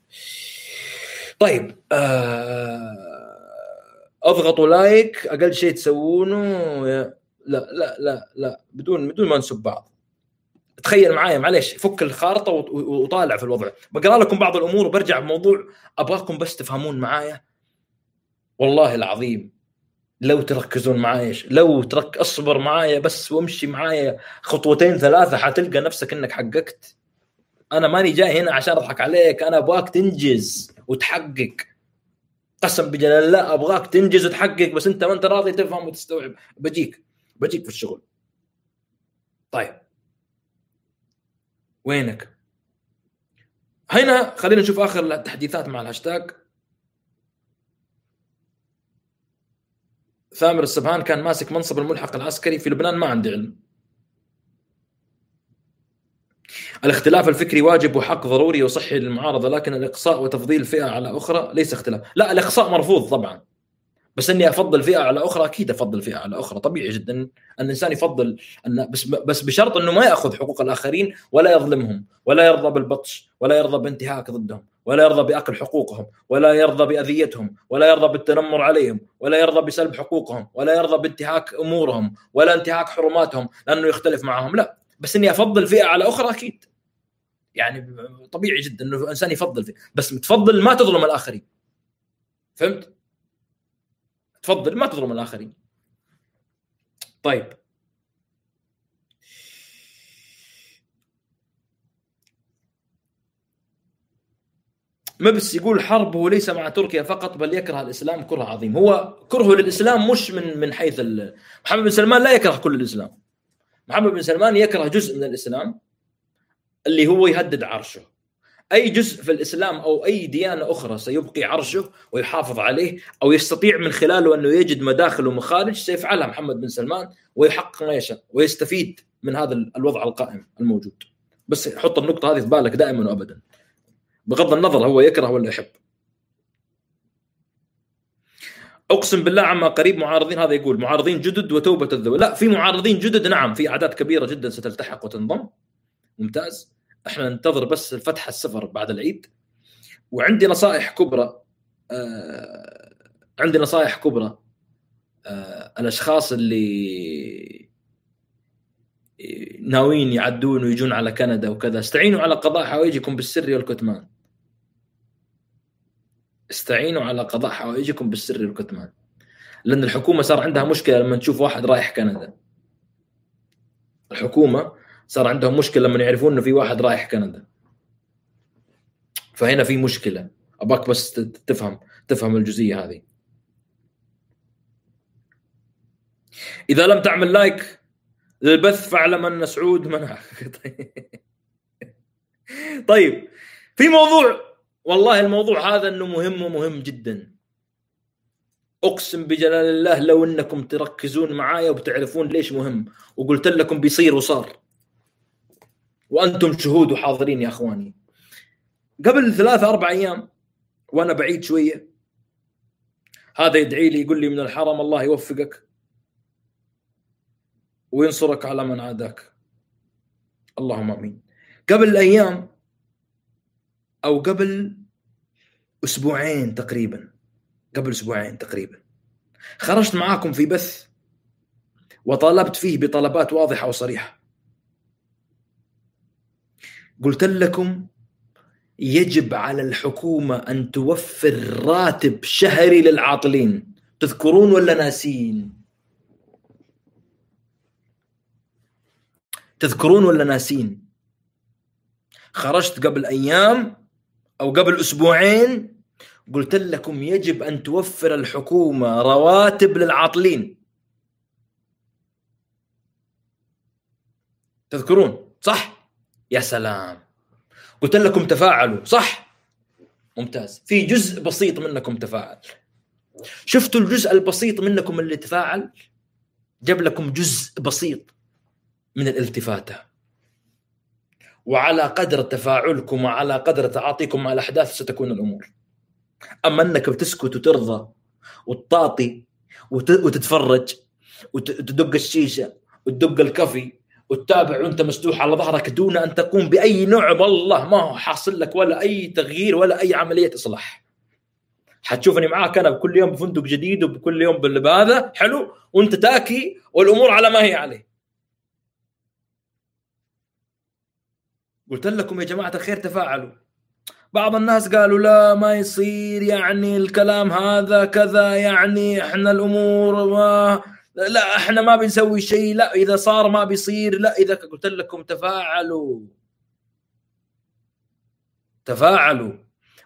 طيب آه اضغطوا لايك أقل شيء تسوونه لا لا لا لا بدون بدون ما نسب بعض. تخيل معايا معلش فك الخارطة وطالع في الوضع. بقرأ لكم بعض الأمور وبرجع بموضوع أبغاكم بس تفهمون معايا؟ والله العظيم لو تركزون معايا لو ترك أصبر معايا بس وامشي معايا خطوتين ثلاثة حتلقى نفسك إنك حققت. أنا ماني جاي هنا عشان أضحك عليك أنا أبغاك تنجز وتحقق. قسم بجلال الله أبغاك تنجز وتحقق بس أنت ما أنت راضي تفهم وتستوعب. بجيك. بجيك في الشغل. طيب. وينك؟ هنا خلينا نشوف آخر التحديثات مع الهاشتاج. ثامر السبهان كان ماسك منصب الملحق العسكري في لبنان ما عندي علم. الاختلاف الفكري واجب وحق ضروري وصحي للمعارضة لكن الإقصاء وتفضيل فئة على أخرى ليس اختلاف. لا الإقصاء مرفوض طبعا. بس إني أفضل فئة على أخرى أكيد أفضل فئة على أخرى. طبيعي جدا أن الإنسان يفضل أن بس بس بشرط إنه ما يأخذ حقوق الآخرين ولا يظلمهم ولا يرضى بالبطش ولا يرضى بانتهاك ضدهم ولا يرضى بأكل حقوقهم ولا يرضى بأذيتهم ولا يرضى بالتنمر عليهم ولا يرضى بسلب حقوقهم ولا يرضى بانتهاك أمورهم ولا انتهاك حرماتهم لأنه يختلف معهم. لا بس إني أفضل فئة على أخرى أكيد. يعني طبيعي جدا إنه الإنسان يفضل فيه بس تفضل ما تظلم الآخرين. فهمت؟ تفضل ما تظلم الآخرين. طيب. ما بس يقول حربه ليس مع تركيا فقط بل يكره الإسلام كره عظيم. هو كرهه للإسلام مش من من حيث محمد بن سلمان لا يكره كل الإسلام. محمد بن سلمان يكره جزء من الإسلام اللي هو يهدد عرشه. أي جزء في الإسلام أو أي ديانة أخرى سيبقي عرشه ويحافظ عليه أو يستطيع من خلاله أنه يجد مداخل ومخارج سيفعلها محمد بن سلمان ويحقق ما يشاء ويستفيد من هذا الوضع القائم الموجود. بس حط النقطة هذه في بالك دائما وابدا. بغض النظر هو يكره ولا يحب. أقسم بالله عما قريب معارضين هذا يقول معارضين جدد وتوبة الذوي. لا في معارضين جدد نعم في أعداد كبيرة جدا ستلتحق وتنضم. ممتاز. إحنا ننتظر بس الفتحه السفر بعد العيد. وعندي نصائح كبرى آه عندي نصائح كبرى آه الأشخاص اللي ناويين يعدون ويجون على كندا وكذا استعينوا على قضاء حوائجكم بالسر والكتمان. استعينوا على قضاء حوائجكم بالسر والكتمان. لأن الحكومة صار عندها مشكلة لما تشوف واحد رايح كندا. الحكومة صار عندهم مشكلة لما يعرفون إنه في واحد رايح كندا. فهنا في مشكلة. أباك بس تفهم تفهم الجزئية هذه. إذا لم تعمل لايك للبث فاعلم أن سعود مناخ طيب. في موضوع والله الموضوع هذا إنه مهم ومهم جدا. أقسم بجلال الله لو إنكم تركزون معايا وبتعرفون ليش مهم. وقلت لكم بيصير وصار. وأنتم شهود وحاضرين يا أخواني. قبل ثلاثة أربع أيام وأنا بعيد شوية هذا يدعي لي يقول لي من الحرم الله يوفقك وينصرك على من عاداك. اللهم آمين. قبل أيام أو قبل أسبوعين تقريبا قبل أسبوعين تقريبا خرجت معاكم في بث وطالبت فيه بطلبات واضحة وصريحة. قلت لكم يجب على الحكومة أن توفر راتب شهري للعاطلين. تذكرون ولا ناسين؟ تذكرون ولا ناسين؟ خرجت قبل أيام أو قبل أسبوعين قلت لكم يجب أن توفر الحكومة رواتب للعاطلين. تذكرون صح؟ يا سلام. قلت لكم تفاعلوا صح؟ ممتاز. في جزء بسيط منكم تفاعل. شفتوا الجزء البسيط منكم اللي تفاعل؟ جاب لكم جزء بسيط من الالتفاتة وعلى قدر تفاعلكم وعلى قدر تعاطيكم مع الأحداث ستكون الأمور. أما أنك بتسكت وترضى وتطاطي وتتفرج وتدق الشيشة وتدق الكافي وتتابع وانت مسدوح على ظهرك دون أن تقوم بأي نوع. والله ما هو حاصل لك ولا أي تغيير ولا أي عملية إصلاح. حتشوفني معاك أنا بكل يوم بفندق جديد وبكل يوم بهذا حلو. وانت تاكي والأمور على ما هي عليه. قلت لكم يا جماعة الخير تفاعلوا. بعض الناس قالوا لا ما يصير يعني الكلام هذا كذا يعني إحنا الأمور ما لا إحنا ما بنسوي شيء لا إذا صار ما بيصير لا إذا قلت لكم تفاعلوا. تفاعلوا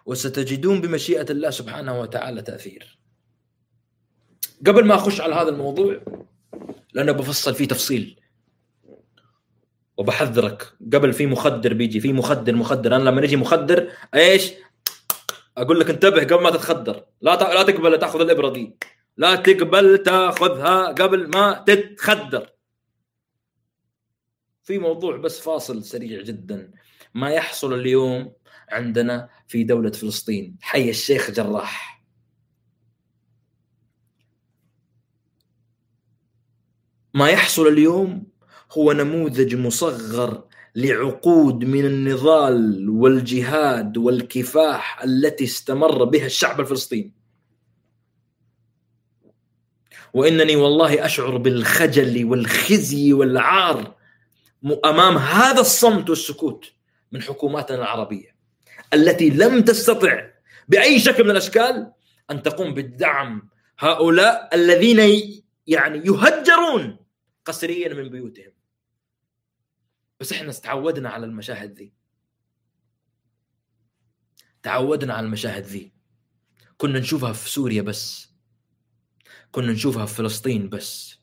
وستجدون بمشيئة الله سبحانه وتعالى تأثير. قبل ما أخش على هذا الموضوع لأنه بفصل فيه تفصيل وبحذرك. قبل في مخدر بيجي في مخدر مخدر. أنا لما نجي مخدر إيش؟ أقول لك انتبه قبل ما تتخدر. لا لا تقبل تأخذ الإبرة دي. لا تقبل تاخذها قبل ما تتخدر. في موضوع بس فاصل سريع جدا. ما يحصل اليوم عندنا في دولة فلسطين؟ حي الشيخ جراح. ما يحصل اليوم هو نموذج مصغر لعقود من النضال والجهاد والكفاح التي استمر بها الشعب الفلسطيني. وإنني والله أشعر بالخجل والخزي والعار أمام هذا الصمت والسكوت من حكوماتنا العربية التي لم تستطع بأي شكل من الأشكال أن تقوم بالدعم هؤلاء الذين يعني يهجرون قسريا من بيوتهم. بس إحنا تعودنا على المشاهد ذي. تعودنا على المشاهد ذي. كنا نشوفها في سوريا بس. كنا نشوفها في فلسطين بس.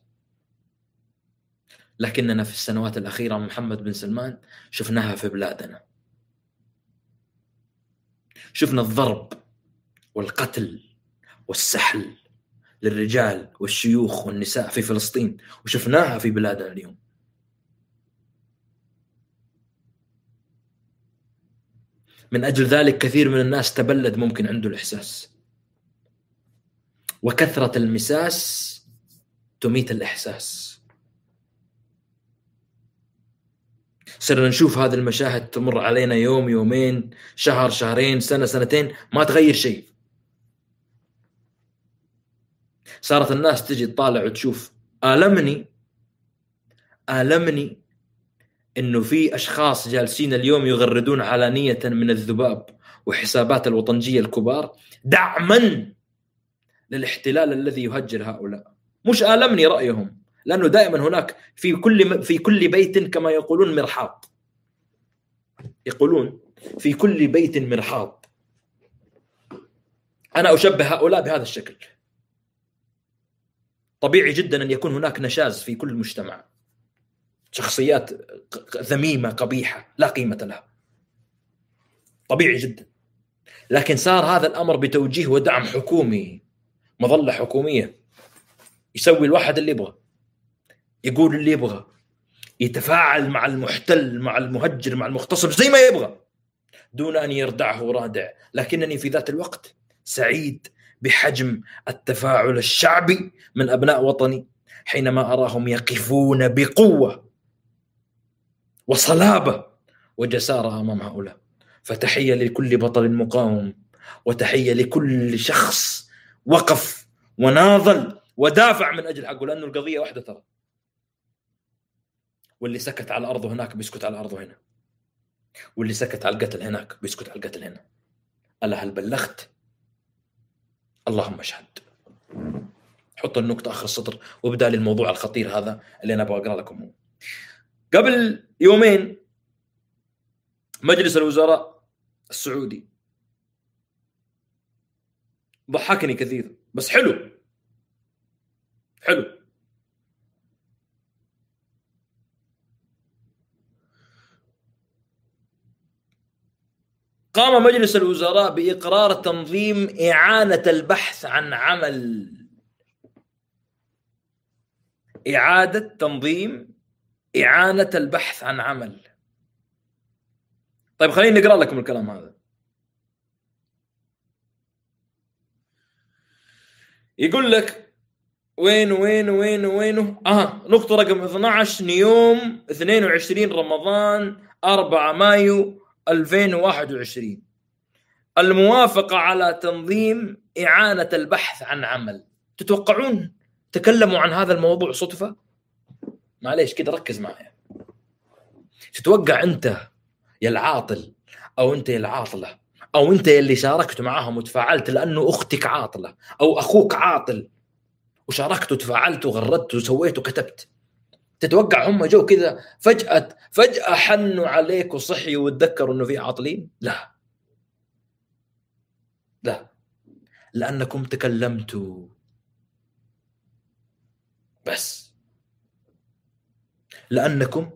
لكننا في السنوات الأخيرة محمد بن سلمان شفناها في بلادنا. شفنا الضرب والقتل والسحل للرجال والشيوخ والنساء في فلسطين وشفناها في بلادنا اليوم. من أجل ذلك كثير من الناس تبلد ممكن عنده الإحساس. وكثرة المساس تميت الإحساس. صرنا نشوف هذه المشاهد تمر علينا يوم يومين شهر شهرين سنة سنتين ما تغير شيء. صارت الناس تجي تطالع وتشوف آلمني آلمني إنه في أشخاص جالسين اليوم يغردون علانية من الذباب وحسابات الوطنجية الكبار دعما للاحتلال الذي يهجر هؤلاء. مش آلمني رأيهم لأنه دائما هناك في كل في كل بيت كما يقولون مرحاض. يقولون في كل بيت مرحاض. أنا أشبه هؤلاء بهذا الشكل. طبيعي جدا أن يكون هناك نشاز في كل مجتمع. شخصيات ذميمة قبيحة لا قيمة لها. طبيعي جدا. لكن صار هذا الأمر بتوجيه ودعم حكومي. مظلة حكومية. يسوي الواحد اللي يبغى. يقول اللي يبغى. يتفاعل مع المحتل مع المهجر مع المغتصب زي ما يبغى. دون أن يردعه رادع. لكنني في ذات الوقت سعيد بحجم التفاعل الشعبي من أبناء وطني حينما أراهم يقفون بقوة وصلابة وجسارة أمام هؤلاء. فتحية لكل بطل مقاوم وتحية لكل شخص وقف وناضل ودافع من أجل حقه لأنه القضية واحدة ترى. واللي سكت على أرضه هناك بيسكت على أرضه هنا. واللي سكت على القتل هناك بيسكت على القتل هنا. ألا هل بلغت؟ اللهم اشهد. حط النقطة آخر السطر وابدأ لي الموضوع الخطير هذا اللي أنا أبغى أقرأ لكم. قبل يومين مجلس الوزراء السعودي ضحكني كثير. بس حلو. حلو. قام مجلس الوزراء بإقرار تنظيم إعانة البحث عن عمل. إعادة تنظيم إعانة البحث عن عمل. طيب خليني نقرأ لكم الكلام هذا. يقول لك وين وين وين وين؟ آه نقطة رقم 12 نيوم 22 رمضان 4 مايو 2021 الموافقة على تنظيم إعانة البحث عن عمل. تتوقعون؟ تكلموا عن هذا الموضوع صدفة؟ معليش كده ركز معي تتوقع أنت يا العاطل أو أنت يا العاطلة أو أنت اللي شاركت معاهم وتفاعلت لأنه أختك عاطلة أو أخوك عاطل وشاركت وتفاعلت وغردت وسويت وكتبت. تتوقع هم جو كذا فجأة فجأة حنوا عليك وصحيوا وتذكروا إنه في عاطلين؟ لا. لا. لأنكم تكلمتوا. بس. لأنكم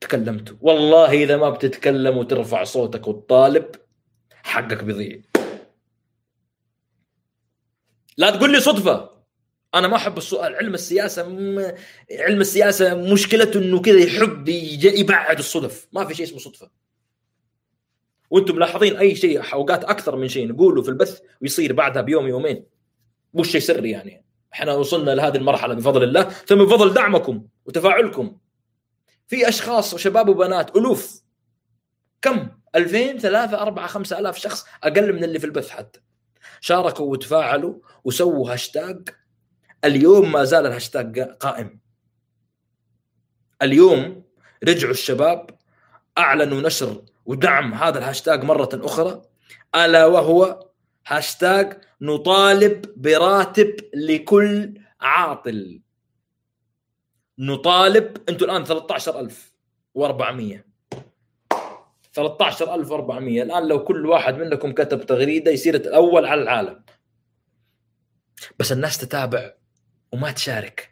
تكلمتوا. والله إذا ما بتتكلم وترفع صوتك وتطالب حقك بيضيع لا تقول لي صدفة. أنا ما أحب السؤال. علم السياسة م... علم السياسة مشكلته إنه كذا يحب يبعد الصدف. ما في شيء اسمه صدفة. وأنتم ملاحظين أي شيء اوقات أكثر من شيء نقوله في البث ويصير بعدها بيوم يومين. مش شيء سري يعني. إحنا وصلنا لهذه المرحلة بفضل الله. ثم بفضل دعمكم وتفاعلكم. في أشخاص وشباب وبنات ألوف. كم؟ 2000 3 4 5000 شخص أقل من اللي في البث حتى. شاركوا وتفاعلوا وسووا هاشتاج اليوم ما زال الهاشتاج قائم. اليوم رجعوا الشباب أعلنوا نشر ودعم هذا الهاشتاج مرة أخرى ألا وهو هاشتاج نطالب براتب لكل عاطل. نطالب أنتم الآن 13400 13400 الآن لو كل واحد منكم كتب تغريدة يصير الأول على العالم. بس الناس تتابع وما تشارك.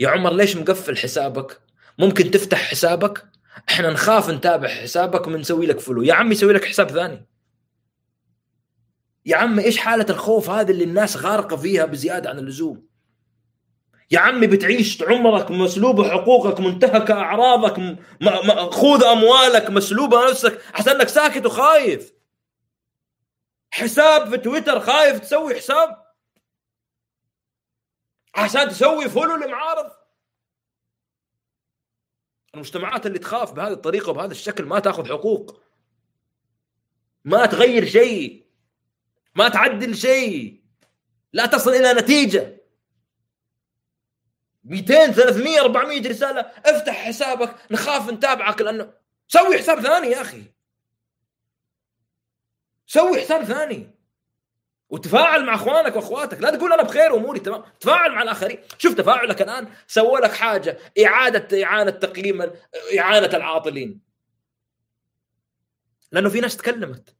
يا عمر ليش مقفل حسابك؟ ممكن تفتح حسابك؟ إحنا نخاف نتابع حسابك ونسوي لك فلو. يا عمي سوي لك حساب ثاني. يا عمي إيش حالة الخوف هذه اللي الناس غارقة فيها بزيادة عن اللزوم؟ يا عمي بتعيش عمرك مسلوب حقوقك منتهكه أعراضك ماخوذ أموالك مسلوبة نفسك أحسن انك ساكت وخايف. حساب في تويتر خايف تسوي حساب. عشان تسوي فولو لمعارض المجتمعات اللي تخاف بهذه الطريقة وبهذا الشكل ما تأخذ حقوق. ما تغير شيء. ما تعدل شيء. لا تصل إلى نتيجة. 200 300 400 رسالة. افتح حسابك نخاف نتابعك لأنه سوي حساب ثاني يا أخي. سوي حساب ثاني. وتفاعل مع أخوانك وأخواتك. لا تقول أنا بخير وأموري تمام. تفاعل مع الآخرين. شوف تفاعلك الآن سوى لك حاجة إعادة إعانة تقييم إعانة العاطلين. لأنه في ناس تكلمت.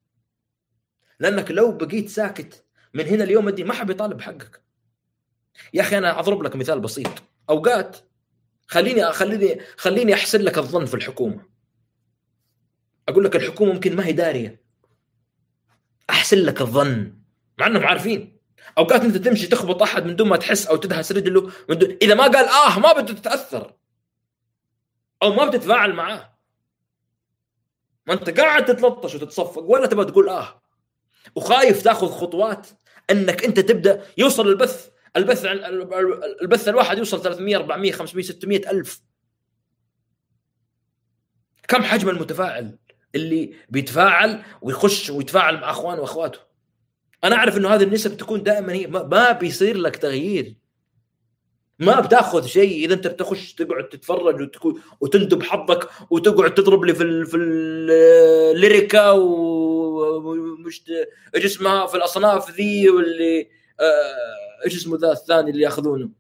لأنك لو بقيت ساكت من هنا اليوم الدين ما حد يطالب بحقك يا أخي أنا أضرب لك مثال بسيط. أوقات. خليني خليني خليني أحسن لك الظن في الحكومة. أقول لك الحكومة ممكن ما هي دارية. أحسن لك الظن مع إنهم عارفين. أوقات أنت تمشي تخبط أحد من دون ما تحس أو تدهس رجله من دون إذا ما قال آه ما بده تتأثر. أو ما بتتفاعل معاه. ما أنت قاعد تتلطش وتتصفق ولا تبغى تقول آه. وخايف تاخذ خطوات إنك أنت تبدأ يوصل البث البث البث الواحد يوصل 300 400 500 600 ألف. كم حجم المتفاعل اللي بيتفاعل ويخش ويتفاعل مع أخوانه وأخواته؟ أنا أعرف إنه هذه النسب تكون دائما هي ما بيصير لك تغيير. ما بتاخذ شيء إذا أنت بتخش تقعد تتفرج وتكون وتندب حظك وتقعد تضرب لي في ال في الليريكا ومش اسمها في الأصناف ذي واللي آه، إيش اسمه ذا الثاني اللي ياخذونه؟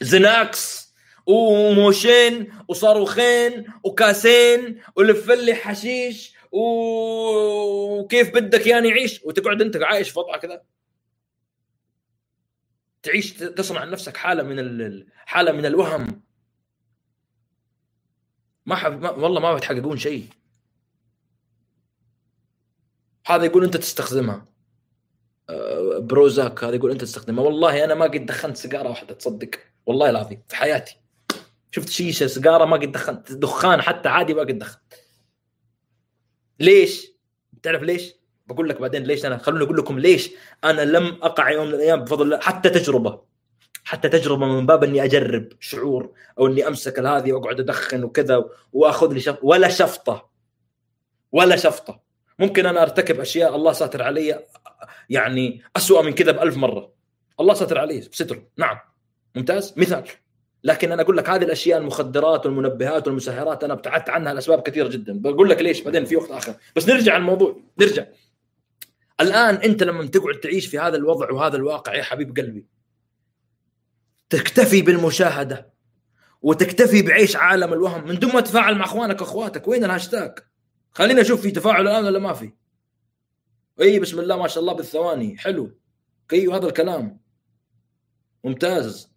زناكس وموشين وصاروخين وكاسين ولف لي حشيش وكيف بدك يعني يعيش وتقعد انت عايش في وضع كذا تعيش تصنع لنفسك حالة من حالة من الوهم. ما, حب... ما والله ما بتحققون شيء. هذا يقول أنت تستخدمها. بروزاك هذا يقول أنت تستخدمها والله أنا ما قد دخنت سيجارة واحدة تصدق. والله العظيم في حياتي. شفت شيشه سيجارة ما قد دخنت دخان حتى عادي ما قد دخنت ليش؟ تعرف ليش؟ بقول لك بعدين ليش أنا خلوني أقول لكم ليش أنا لم أقع يوم من الأيام بفضل الله حتى تجربة. حتى تجربة من باب إني أجرب شعور أو إني أمسك هذه وأقعد أدخن وكذا واخذ لي شف... ولا شفطة. ولا شفطة. ممكن أنا أرتكب أشياء الله ساتر علي يعني اسوء من كذا بألف مرة. الله ساتر علي بستر. نعم. ممتاز؟ مثال. لكن أنا أقول لك هذه الأشياء المخدرات والمنبهات والمسهرات أنا ابتعدت عنها لأسباب كثيرة جدا. بقول لك ليش؟ بعدين في وقت آخر. بس نرجع الموضوع. نرجع. الآن أنت لما تقعد تعيش في هذا الوضع وهذا الواقع يا حبيب قلبي تكتفي بالمشاهدة وتكتفي بعيش عالم الوهم. من دون ما تتفاعل مع أخوانك وأخواتك وين الهاشتاج خلينا نشوف في تفاعل الآن ولا ما في. إي بسم الله ما شاء الله بالثواني. حلو. أيوه هذا الكلام. ممتاز.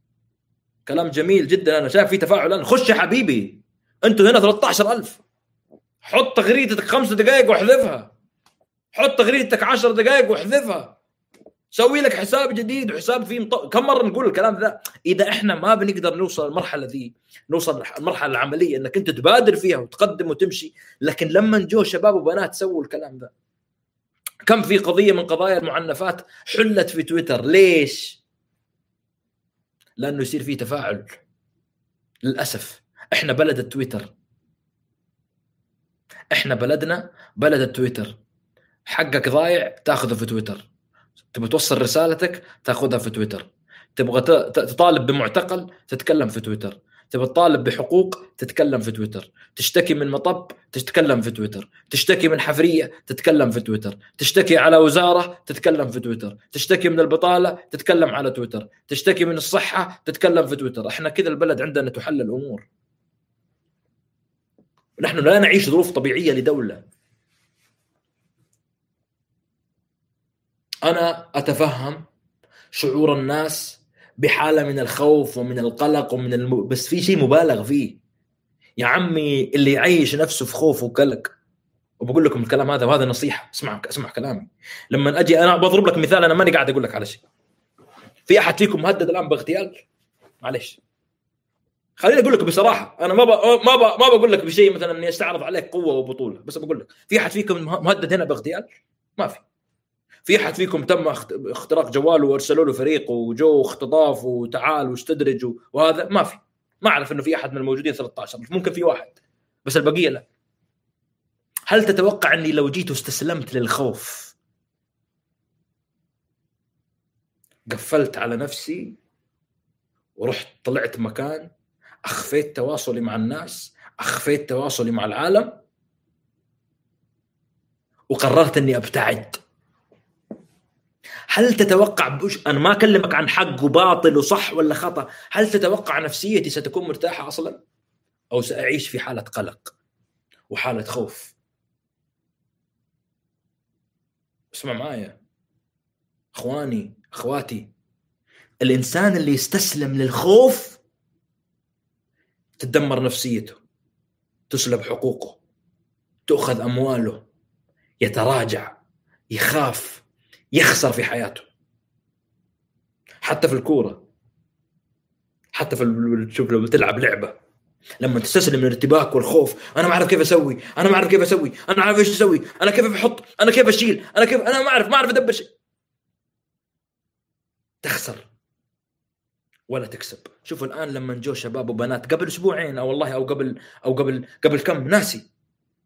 كلام جميل جدا. أنا شايف في تفاعل الآن. خش يا حبيبي. أنتوا هنا 13000 حط تغريدتك خمس دقائق واحذفها. حط تغريدتك 10 دقائق واحذفها. سوي لك حساب جديد وحساب فيه مط... كم مرة نقول الكلام ذا؟ إذا إحنا ما بنقدر نوصل المرحلة ذي نوصل المرحلة العملية إنك أنت تبادر فيها وتقدم وتمشي لكن لما جو شباب وبنات سووا الكلام ذا. كم في قضية من قضايا المعنفات حلت في تويتر؟ ليش؟ لأنه يصير في تفاعل. للأسف إحنا بلد التويتر. إحنا بلدنا بلد التويتر. حقك ضايع تاخذه في تويتر. تبغى توصل رسالتك تاخذها في تويتر. تبغى تطالب بمعتقل تتكلم في تويتر. تبغى تطالب بحقوق تتكلم في تويتر. تشتكي من مطب تتكلم في تويتر. تشتكي من حفرية تتكلم في تويتر. تشتكي على وزارة تتكلم في تويتر. تشتكي من البطالة تتكلم على تويتر. تشتكي من الصحة تتكلم في تويتر. إحنا كذا البلد عندنا تحل الأمور. نحن لا نعيش ظروف طبيعية لدولة. أنا أتفهم شعور الناس بحالة من الخوف ومن القلق ومن الم... بس في شيء مبالغ فيه. يا عمي اللي يعيش نفسه في خوف وقلق وبقول لكم الكلام هذا وهذا نصيحة اسمع اسمع كلامي. لما أجي أنا بضرب لك مثال أنا ماني قاعد أقول لك على شيء. في أحد فيكم مهدد الآن باغتيال؟ معلش خليني أقول لك بصراحة أنا ما ب... ما ب... ما بقول لك بشيء مثلا إني أستعرض عليك قوة وبطولة بس بقول لك في أحد فيكم مهدد هنا باغتيال؟ ما في. في أحد فيكم تم اختراق جواله وأرسلوا له فريق وجو اختطاف وتعال واستدرج وهذا ما في. ما أعرف إنه في أحد من الموجودين 13 ممكن في واحد. بس البقية لا. هل تتوقع إني لو جيت واستسلمت للخوف قفلت على نفسي ورحت طلعت مكان أخفيت تواصلي مع الناس أخفيت تواصلي مع العالم وقررت إني أبتعد؟ هل تتوقع بوش أنا ما أكلمك عن حق وباطل وصح ولا خطأ. هل تتوقع نفسيتي ستكون مرتاحة أصلا؟ أو سأعيش في حالة قلق وحالة خوف؟ اسمع معايا. إخواني أخواتي الإنسان اللي يستسلم للخوف تدمر نفسيته تسلب حقوقه تؤخذ أمواله يتراجع يخاف. يخسر في حياته. حتى في الكورة. حتى في شوف لو بتلعب لعبة. لما تستسلم من الارتباك والخوف أنا ما أعرف كيف أسوي أنا ما أعرف كيف أسوي أنا ما أعرف إيش أسوي أنا كيف بحط أنا كيف أشيل أنا كيف أنا ما أعرف ما أعرف أدبر شيء. تخسر. ولا تكسب. شوف الآن لما جو شباب وبنات قبل أسبوعين أو والله أو قبل أو قبل قبل كم ناسي.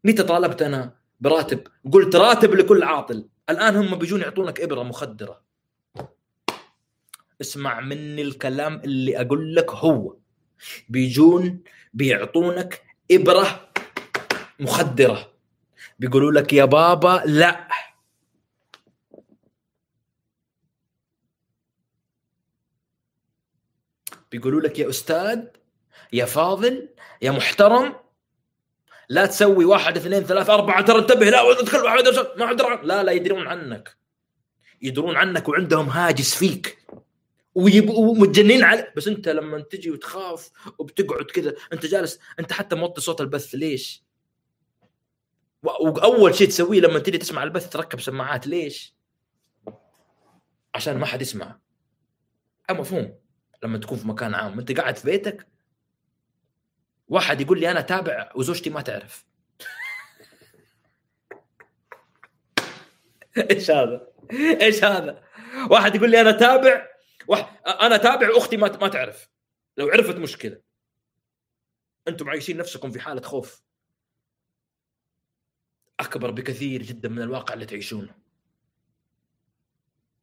متى طالبت أنا براتب. قلت راتب لكل عاطل. الآن هم بيجون يعطونك إبرة مخدرة. اسمع مني الكلام اللي أقول لك هو. بيجون بيعطونك إبرة مخدرة. بيقولوا لك يا بابا لا. بيقولوا لك يا أستاذ يا فاضل يا محترم. لا تسوي واحد اثنين ثلاثة أربعة ترى انتبه لا ادخل ما حد لا لا يدرون عنك. يدرون عنك وعندهم هاجس فيك. ومتجنين على بس انت لما تجي وتخاف وبتقعد كذا انت جالس انت حتى موطي صوت البث ليش؟ وأول شيء تسويه لما تجي تسمع البث تركب سماعات ليش؟ عشان ما حد يسمع. مفهوم لما تكون في مكان عام. أنت قاعد في بيتك واحد يقول لي أنا تابع وزوجتي ما تعرف. إيش هذا؟ إيش هذا؟ واحد يقول لي أنا تابع واحد أنا تابع أختي ما ما تعرف. لو عرفت مشكلة. أنتم عايشين نفسكم في حالة خوف. أكبر بكثير جدا من الواقع اللي تعيشونه.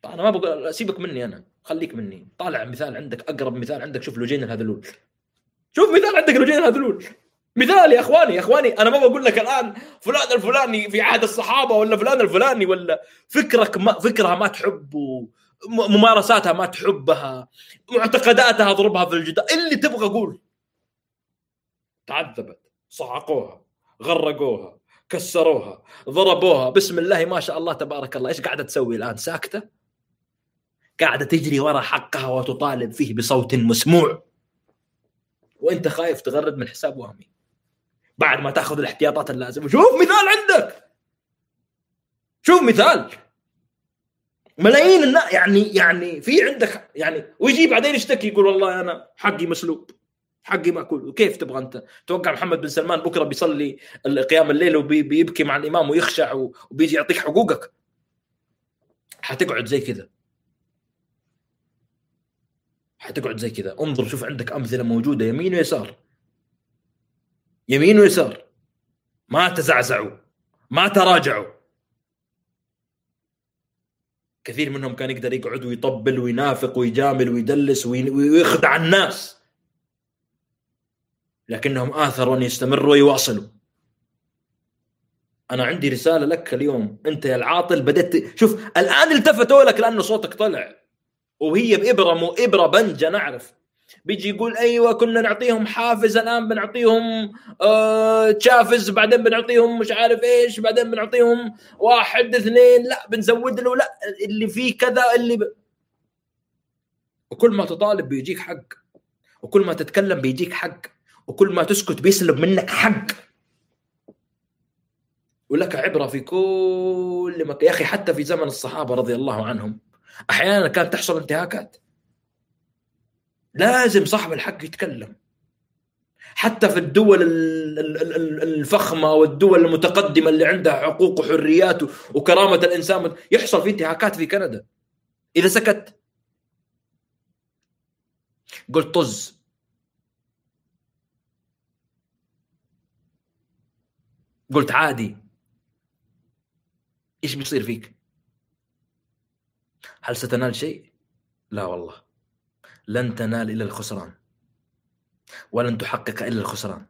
أنا ما بقول سيبك مني أنا خليك مني. طالع مثال عندك أقرب مثال عندك شوف لوجين الهذلول. شوف مثال عندك لوجين الهذلول مثال يا إخواني يا إخواني أنا ما بقول لك الآن فلان الفلاني في عهد الصحابة ولا فلان الفلاني ولا. فكرك ما فكرها ما تحبه ممارساتها ما تحبها معتقداتها اضربها في الجدار اللي تبغى قول. تعذبت صعقوها غرقوها كسروها ضربوها. بسم الله ما شاء الله تبارك الله. إيش قاعدة تسوي الآن؟ ساكتة؟ قاعدة تجري وراء حقها وتطالب فيه بصوت مسموع. وانت خايف تغرد من حساب وهمي. بعد ما تاخذ الاحتياطات اللازمة. شوف مثال عندك. شوف مثال. ملايين الناس يعني يعني في عندك يعني ويجي بعدين يشتكي يقول والله أنا حقي مسلوب. حقي مأكول. وكيف تبغى أنت؟ توقع محمد بن سلمان بكرة بيصلي قيام الليل وبيبكي مع الإمام ويخشع وبيجي يعطيك حقوقك. حتقعد زي كذا. حتقعد زي كذا. انظر شوف عندك أمثلة موجودة يمين ويسار. يمين ويسار. ما تزعزعوا. ما تراجعوا. كثير منهم كان يقدر يقعد ويطبل وينافق ويجامل ويدلس ويخدع الناس. لكنهم آثروا أن يستمروا ويواصلوا. أنا عندي رسالة لك اليوم. أنت يا العاطل بدأت شوف الآن التفتوا لك لأنه صوتك طلع. وهي بإبرة مو إبرة بنجة نعرف. بيجي يقول أيوه كنا نعطيهم حافز الآن بنعطيهم آه تشافز بعدين بنعطيهم مش عارف إيش بعدين بنعطيهم واحد اثنين لا بنزود له لا اللي فيه كذا اللي ب... وكل ما تطالب بيجيك حق وكل ما تتكلم بيجيك حق وكل ما تسكت بيسلب منك حق. ولك عبرة في كل مكان. يا أخي حتى في زمن الصحابة رضي الله عنهم. أحيانا كانت تحصل انتهاكات لازم صاحب الحق يتكلم. حتى في الدول الفخمة والدول المتقدمة اللي عندها حقوق وحريات وكرامة الإنسان يحصل في انتهاكات في كندا. إذا سكت. قلت طز. قلت عادي. إيش بيصير فيك؟ هل ستنال شيء؟ لا والله. لن تنال إلا الخسران. ولن تحقق إلا الخسران.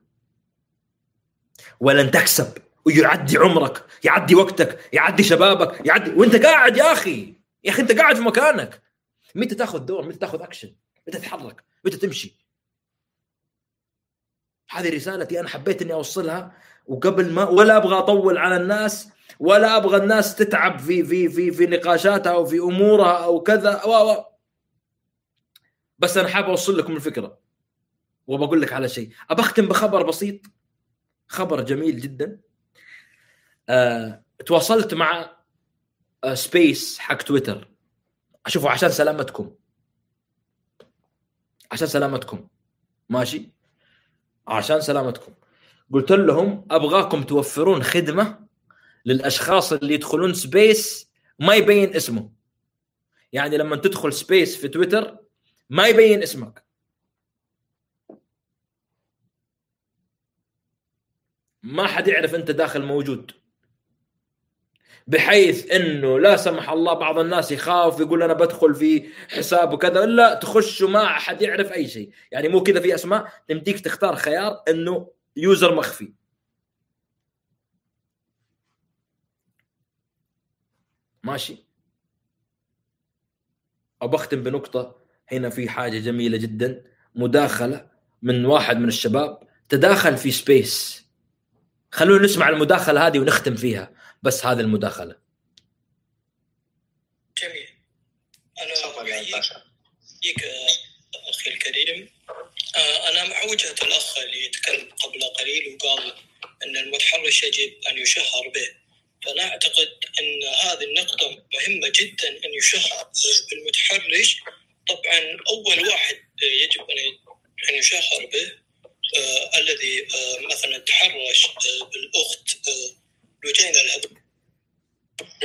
ولن تكسب. ويعدي عمرك. يعدي وقتك. يعدي شبابك. يعدي وانت قاعد يا أخي. يا أخي انت قاعد في مكانك. متى تاخذ دور؟ متى تاخذ اكشن متى تتحرك؟ متى تمشي؟ هذه رسالتي أنا حبيت إني أوصلها وقبل ما ولا أبغى أطول على الناس ولا أبغى الناس تتعب في في في في نقاشاتها أو في أمورها أو كذا. و و. بس أنا حابب أوصل لكم الفكرة. وبقول لك على شيء. أختم بخبر بسيط. خبر جميل جدا. أه، تواصلت مع Space حق تويتر اشوفه عشان سلامتكم. عشان سلامتكم. ماشي؟ عشان سلامتكم. قلت لهم أبغاكم توفرون خدمة للأشخاص اللي يدخلون Space ما يبين اسمه. يعني لما تدخل Space في تويتر ما يبين اسمك. ما حد يعرف أنت داخل موجود. بحيث إنه لا سمح الله بعض الناس يخاف يقول أنا بدخل في حساب وكذا لا تخش وما حد يعرف أي شيء. يعني مو كذا في أسماء تمديك تختار خيار إنه يوزر مخفي. ماشي. أختم بنقطة هنا في حاجة جميلة جدا. مداخلة من واحد من الشباب. تداخل في سبيس خلونا نسمع المداخلة هذه ونختم فيها. بس هذه المداخلة. جميل. أنا أحييك أخي الكريم آه، أنا مع وجهة الأخ اللي تكلم قبل قليل وقال أن المتحرش يجب أن يشهر به. فأنا أعتقد أن هذه النقطة مهمة جدا أن يشهر بالمتحرش طبعا أول واحد يجب أن يشهر به آه الذي آه مثلا تحرش آه بالأخت آه لجينة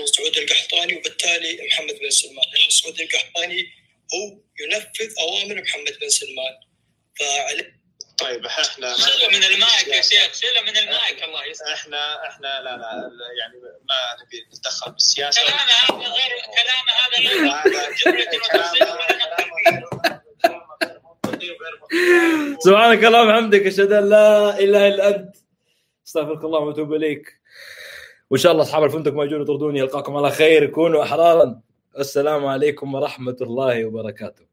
سعود القحطاني وبالتالي محمد بن سلمان. مسعود القحطاني هو ينفذ أوامر محمد بن سلمان. فعليه طيب إحنا شيله من المايك يا شيخ شيله من المايك الله يسلمك إحنا إحنا لا لا لا، يعني ما نبي نتدخل بالسياسة. كلامه هذا غير كلامه هذا غير سبحانك اللهم وبحمدك أشهد أن لا إله إلا أنت. أستغفرك الله وأتوب إليك. وإن شاء الله أصحاب الفندق ما يجون يطردوني ألقاكم على خير كونوا أحرارا. السلام عليكم ورحمة الله وبركاته.